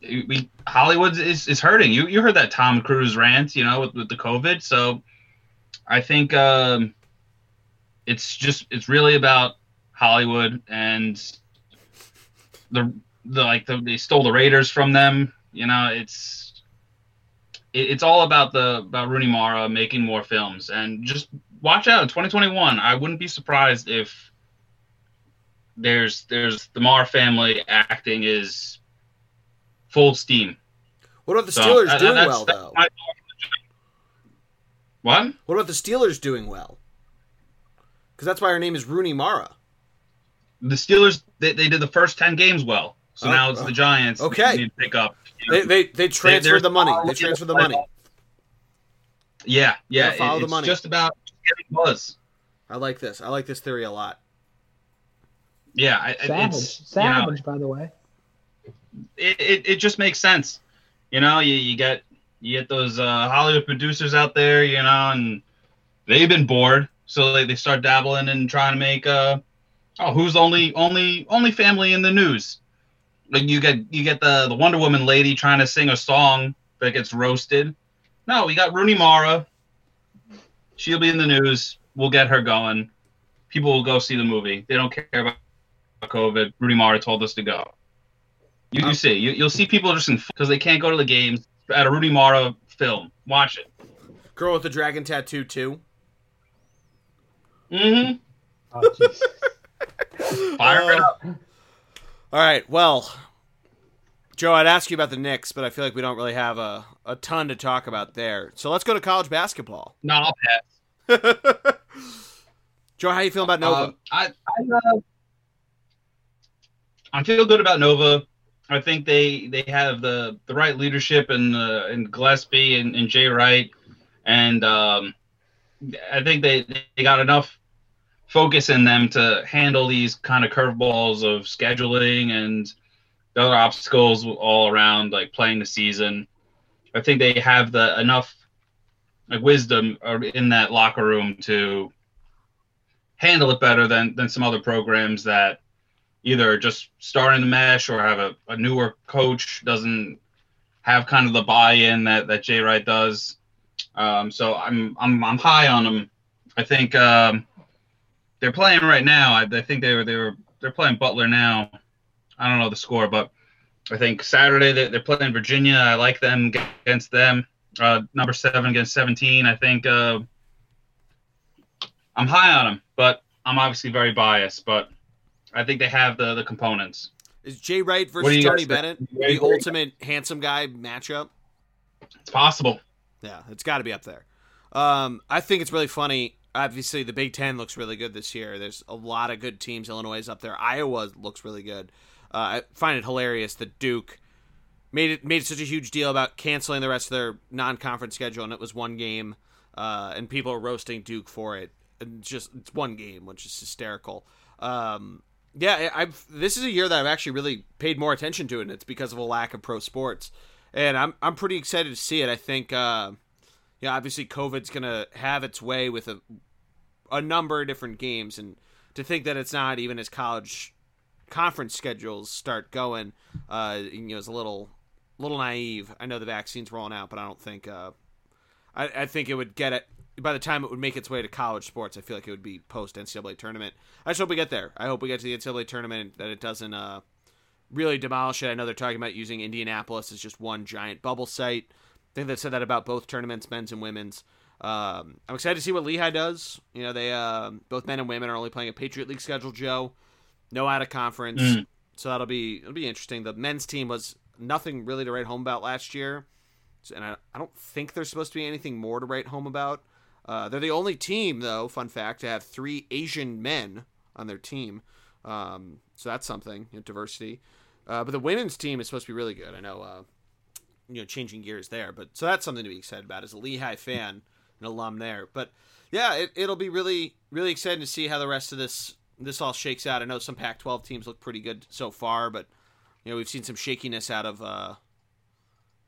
we Hollywood is, is hurting. You you heard that Tom Cruise rant, you know, with, with the COVID. So I think um, it's just it's really about Hollywood and the the like the, they stole the Raiders from them. You know, it's it, it's all about the about Rooney Mara making more films and just watch out 2021. I wouldn't be surprised if there's there's the Mara family acting is full steam. What about the Steelers So, doing that's- well that's though? my- What? What about the Steelers doing well? Because that's why her name is Rooney Mara. The Steelers they, they did the first ten games well. So Oh, now it's the Giants. Okay. need to pick up. you know. They they they transferred they're the money. They already transferred the in the money. Yeah, yeah. Gotta follow it- the it's money. just about getting buzz. I like this. I like this theory a lot. Yeah, I- I- Savage, it's you know, savage, by the way. it, it, it just makes sense. You know, you, you get you get those uh, Hollywood producers out there, you know, and they've been bored, so they, they start dabbling and trying to make uh oh who's the only only only family in the news. Like you get you get the the Wonder Woman lady trying to sing a song that gets roasted. No, we got Rooney Mara. She'll be in the news. We'll get her going. People will go see the movie. They don't care about COVID. Rooney Mara told us to go. You, you see, you, you'll see people just in because they can't go to the games at a Rooney Mara film. Watch it. Girl with the dragon tattoo too. Mm-hmm. Oh, jeez. Fire it Uh, up. All right. Well, Joe, I'd ask you about the Knicks, but I feel like we don't really have a, a ton to talk about there. So let's go to college basketball. No, I'll pass. Joe, how you feeling about Nova? Um, I, I, uh, I feel good about Nova. I think they they have the the right leadership in uh, in Gillespie and, and Jay Wright, and um, I think they they got enough focus in them to handle these kind of curveballs of scheduling and the other obstacles all around, like playing the season. I think they have the enough like wisdom in that locker room to handle it better than than some other programs that either just starting to mesh or have a, a newer coach doesn't have kind of the buy-in that that Jay Wright does. Um, so I'm I'm I'm high on them. I think um, they're playing right now. I, I think they were they were they're playing Butler now. I don't know the score, but I think Saturday they, they're playing Virginia. I like them against them. Uh, number seven against 17. I think uh, I'm high on them, but I'm obviously very biased. But I think they have the the components. Is Jay Wright versus Tony Bennett the ultimate handsome guy matchup? It's possible. Yeah, it's got to be up there. Um, I think it's really funny. Obviously, the Big Ten looks really good this year. There's a lot of good teams. Illinois is up there. Iowa looks really good. Uh, I find it hilarious that Duke made it made such a huge deal about canceling the rest of their non-conference schedule, and it was one game, uh, and people are roasting Duke for it. And just it's one game, which is hysterical. Um, yeah, I've this is a year that I've actually really paid more attention to and it's because of a lack of pro sports, and I'm I'm pretty excited to see it. I think, uh, yeah, obviously COVID's gonna have its way with a a number of different games, and to think that it's not even as college conference schedules start going, uh, you know, is a little little naive. I know the vaccine's rolling out, but I don't think uh, I, I think it would get it by the time it would make its way to college sports. I feel like it would be post NCAA tournament. I just hope we get there. I hope we get to the NCAA tournament that it doesn't uh, really demolish it. I know they're talking about using Indianapolis as just one giant bubble site. I think they said that about both tournaments, men's and women's. Um, I'm excited to see what Lehigh does. You know, they uh, both men and women are only playing a Patriot League schedule. Joe, no out of conference, Mm. so that'll be it'll be interesting. The men's team was nothing really to write home about last year. and I, I don't think there's supposed to be anything more to write home about. Uh, they're the only team, though, fun fact, to have three Asian men on their team. Um, so that's something, you know, diversity. Uh, but the women's team is supposed to be really good. I know, uh, you know, changing gears there, but so that's something to be excited about as a Lehigh fan, an alum there. But yeah, it, it'll be really, really exciting to see how the rest of this this all shakes out. I know some Pac-12 teams look pretty good so far, but you know we've seen some shakiness out of uh,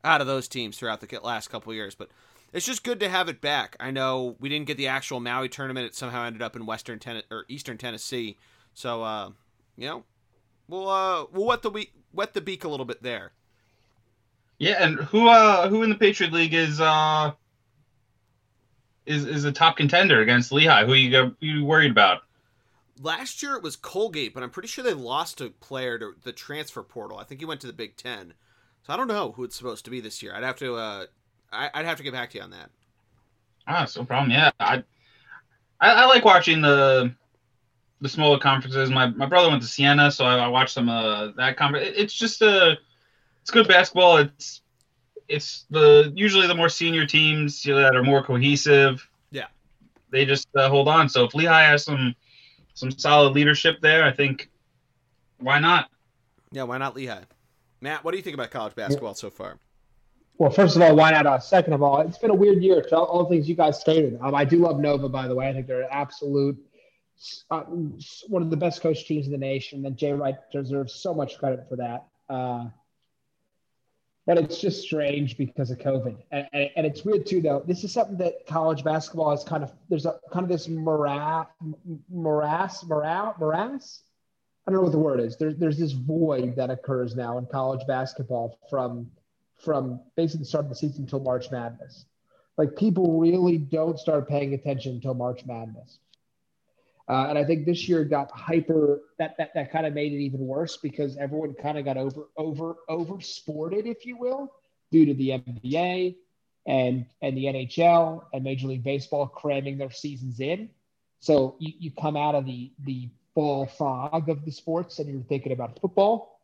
out of those teams throughout the last couple years. But it's just good to have it back. I know we didn't get the actual Maui tournament; it somehow ended up in Western Ten- or Eastern Tennessee. So uh, you know, we'll uh, we'll wet the week, wet the beak a little bit there. Yeah, and who uh who in the Patriot League is uh is is a top contender against Lehigh? Who you who you worried about? Last year it was Colgate, but I'm pretty sure they lost a player to the transfer portal. I think he went to the Big Ten. So I don't know who it's supposed to be this year. I'd have to uh I, would have to get back to you on that. Ah, no problem. Yeah, I, I, I like watching the the smaller conferences. My my brother went to Siena, so I, I watched some of that conference. It, it's just a it's good basketball. It's it's the usually the more senior teams you know, that are more cohesive. Yeah, they just uh, hold on. So if Lehigh has some some solid leadership there, I think why not? Yeah, why not Lehigh? Matt, what do you think about college basketball so far? Well, first of all, why not us? Second of all, it's been a weird year to all, all the things you guys stated. Um, I do love Nova, by the way. I think they're an absolute uh, one of the best coach teams in the nation. And Jay Wright deserves so much credit for that. Uh, but it's just strange because of COVID, and, and, and, it's weird too. Though this is something that college basketball is kind of there's a kind of this morass, morass, morass, morass. I don't know what the word is. There's there's this void that occurs now in college basketball from from basically the start of the season until March Madness. Like people really don't start paying attention until March Madness. Uh, and I think this year got hyper. That that that kind of made it even worse because everyone kind of got over over over sported, if you will, due to the NBA and and the NHL and Major League Baseball cramming their seasons in. So you, you come out of the the fall fog of the sports and you're thinking about football.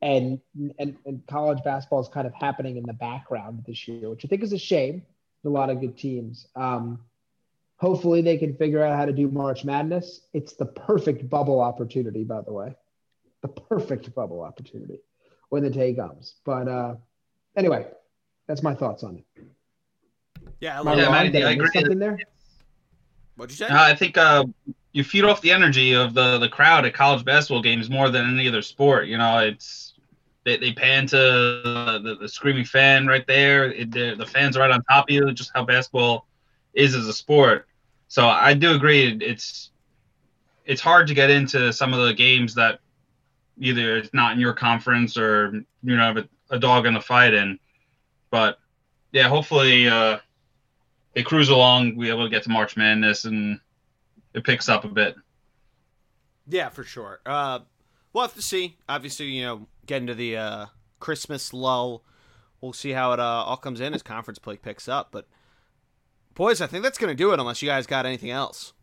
And, and and college basketball is kind of happening in the background this year, which I think is a shame. A lot of good teams. Um, Hopefully, they can figure out how to do March Madness. It's the perfect bubble opportunity, by the way. The perfect bubble opportunity when the day comes. But uh, anyway, that's my thoughts on it. Yeah, I, yeah, Matty, I agree. Something there? What'd you say? Uh, I think uh, you feed off the energy of the the crowd at college basketball games more than any other sport. You know, it's they, they pan to the, the screaming fan right there. It, the fans are right on top of you. Just how basketball is as a sport. So I do agree. It's it's hard to get into some of the games that either it's not in your conference or you know have a, a dog in the fight in. But yeah, hopefully uh, they cruise along. We able to get to March Madness and it picks up a bit. Yeah, for sure. Uh, we'll have to see. Obviously, you know, get into the uh, Christmas lull. We'll see how it uh, all comes in as conference play picks up. But Boys, I think that's going to do it unless you guys got anything else.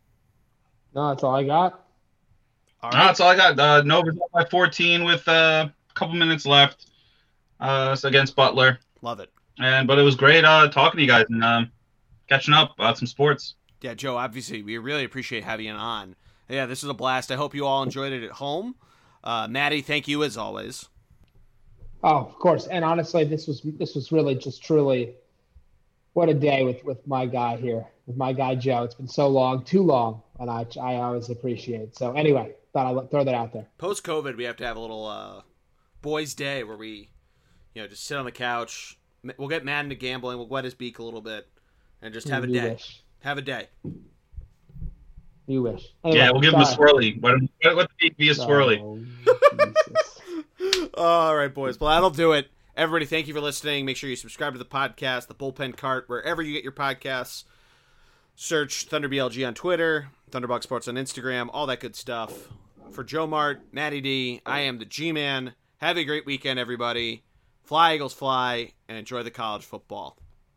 No, that's all I got. All right. No, that's all I got. Uh, Nova's up by 14 with uh, a couple minutes left uh, against Butler. Love it. And But it was great uh, talking to you guys and um, catching up about some sports. Yeah, Joe, obviously, we really appreciate having you on. Yeah, this was a blast. I hope you all enjoyed it at home. Uh, Matty, thank you as always. Oh, of course. And honestly, this was this was really just truly what a day with with my guy here, with my guy Joe. It's been so long, too long, and I I always appreciate. So anyway, thought I'd throw that out there. Post COVID, we have to have a little uh, boys' day where we, you know, just sit on the couch. We'll get mad into gambling. We'll wet his beak a little bit, and just have a day. Wish. Have a day. You wish. Anyway, yeah, we'll give sorry. him a swirly. Let, let the beak be a swirly. Oh, All right, boys. Well, that'll do it. Everybody, thank you for listening. Make sure you subscribe to the podcast, the Bullpen Cart, wherever you get your podcasts. Search ThunderBLG on Twitter, Thunderbox Sports on Instagram, all that good stuff. For Joe Mart, Matty D, I am the G Man. Have a great weekend, everybody. Fly Eagles fly, and enjoy the college football.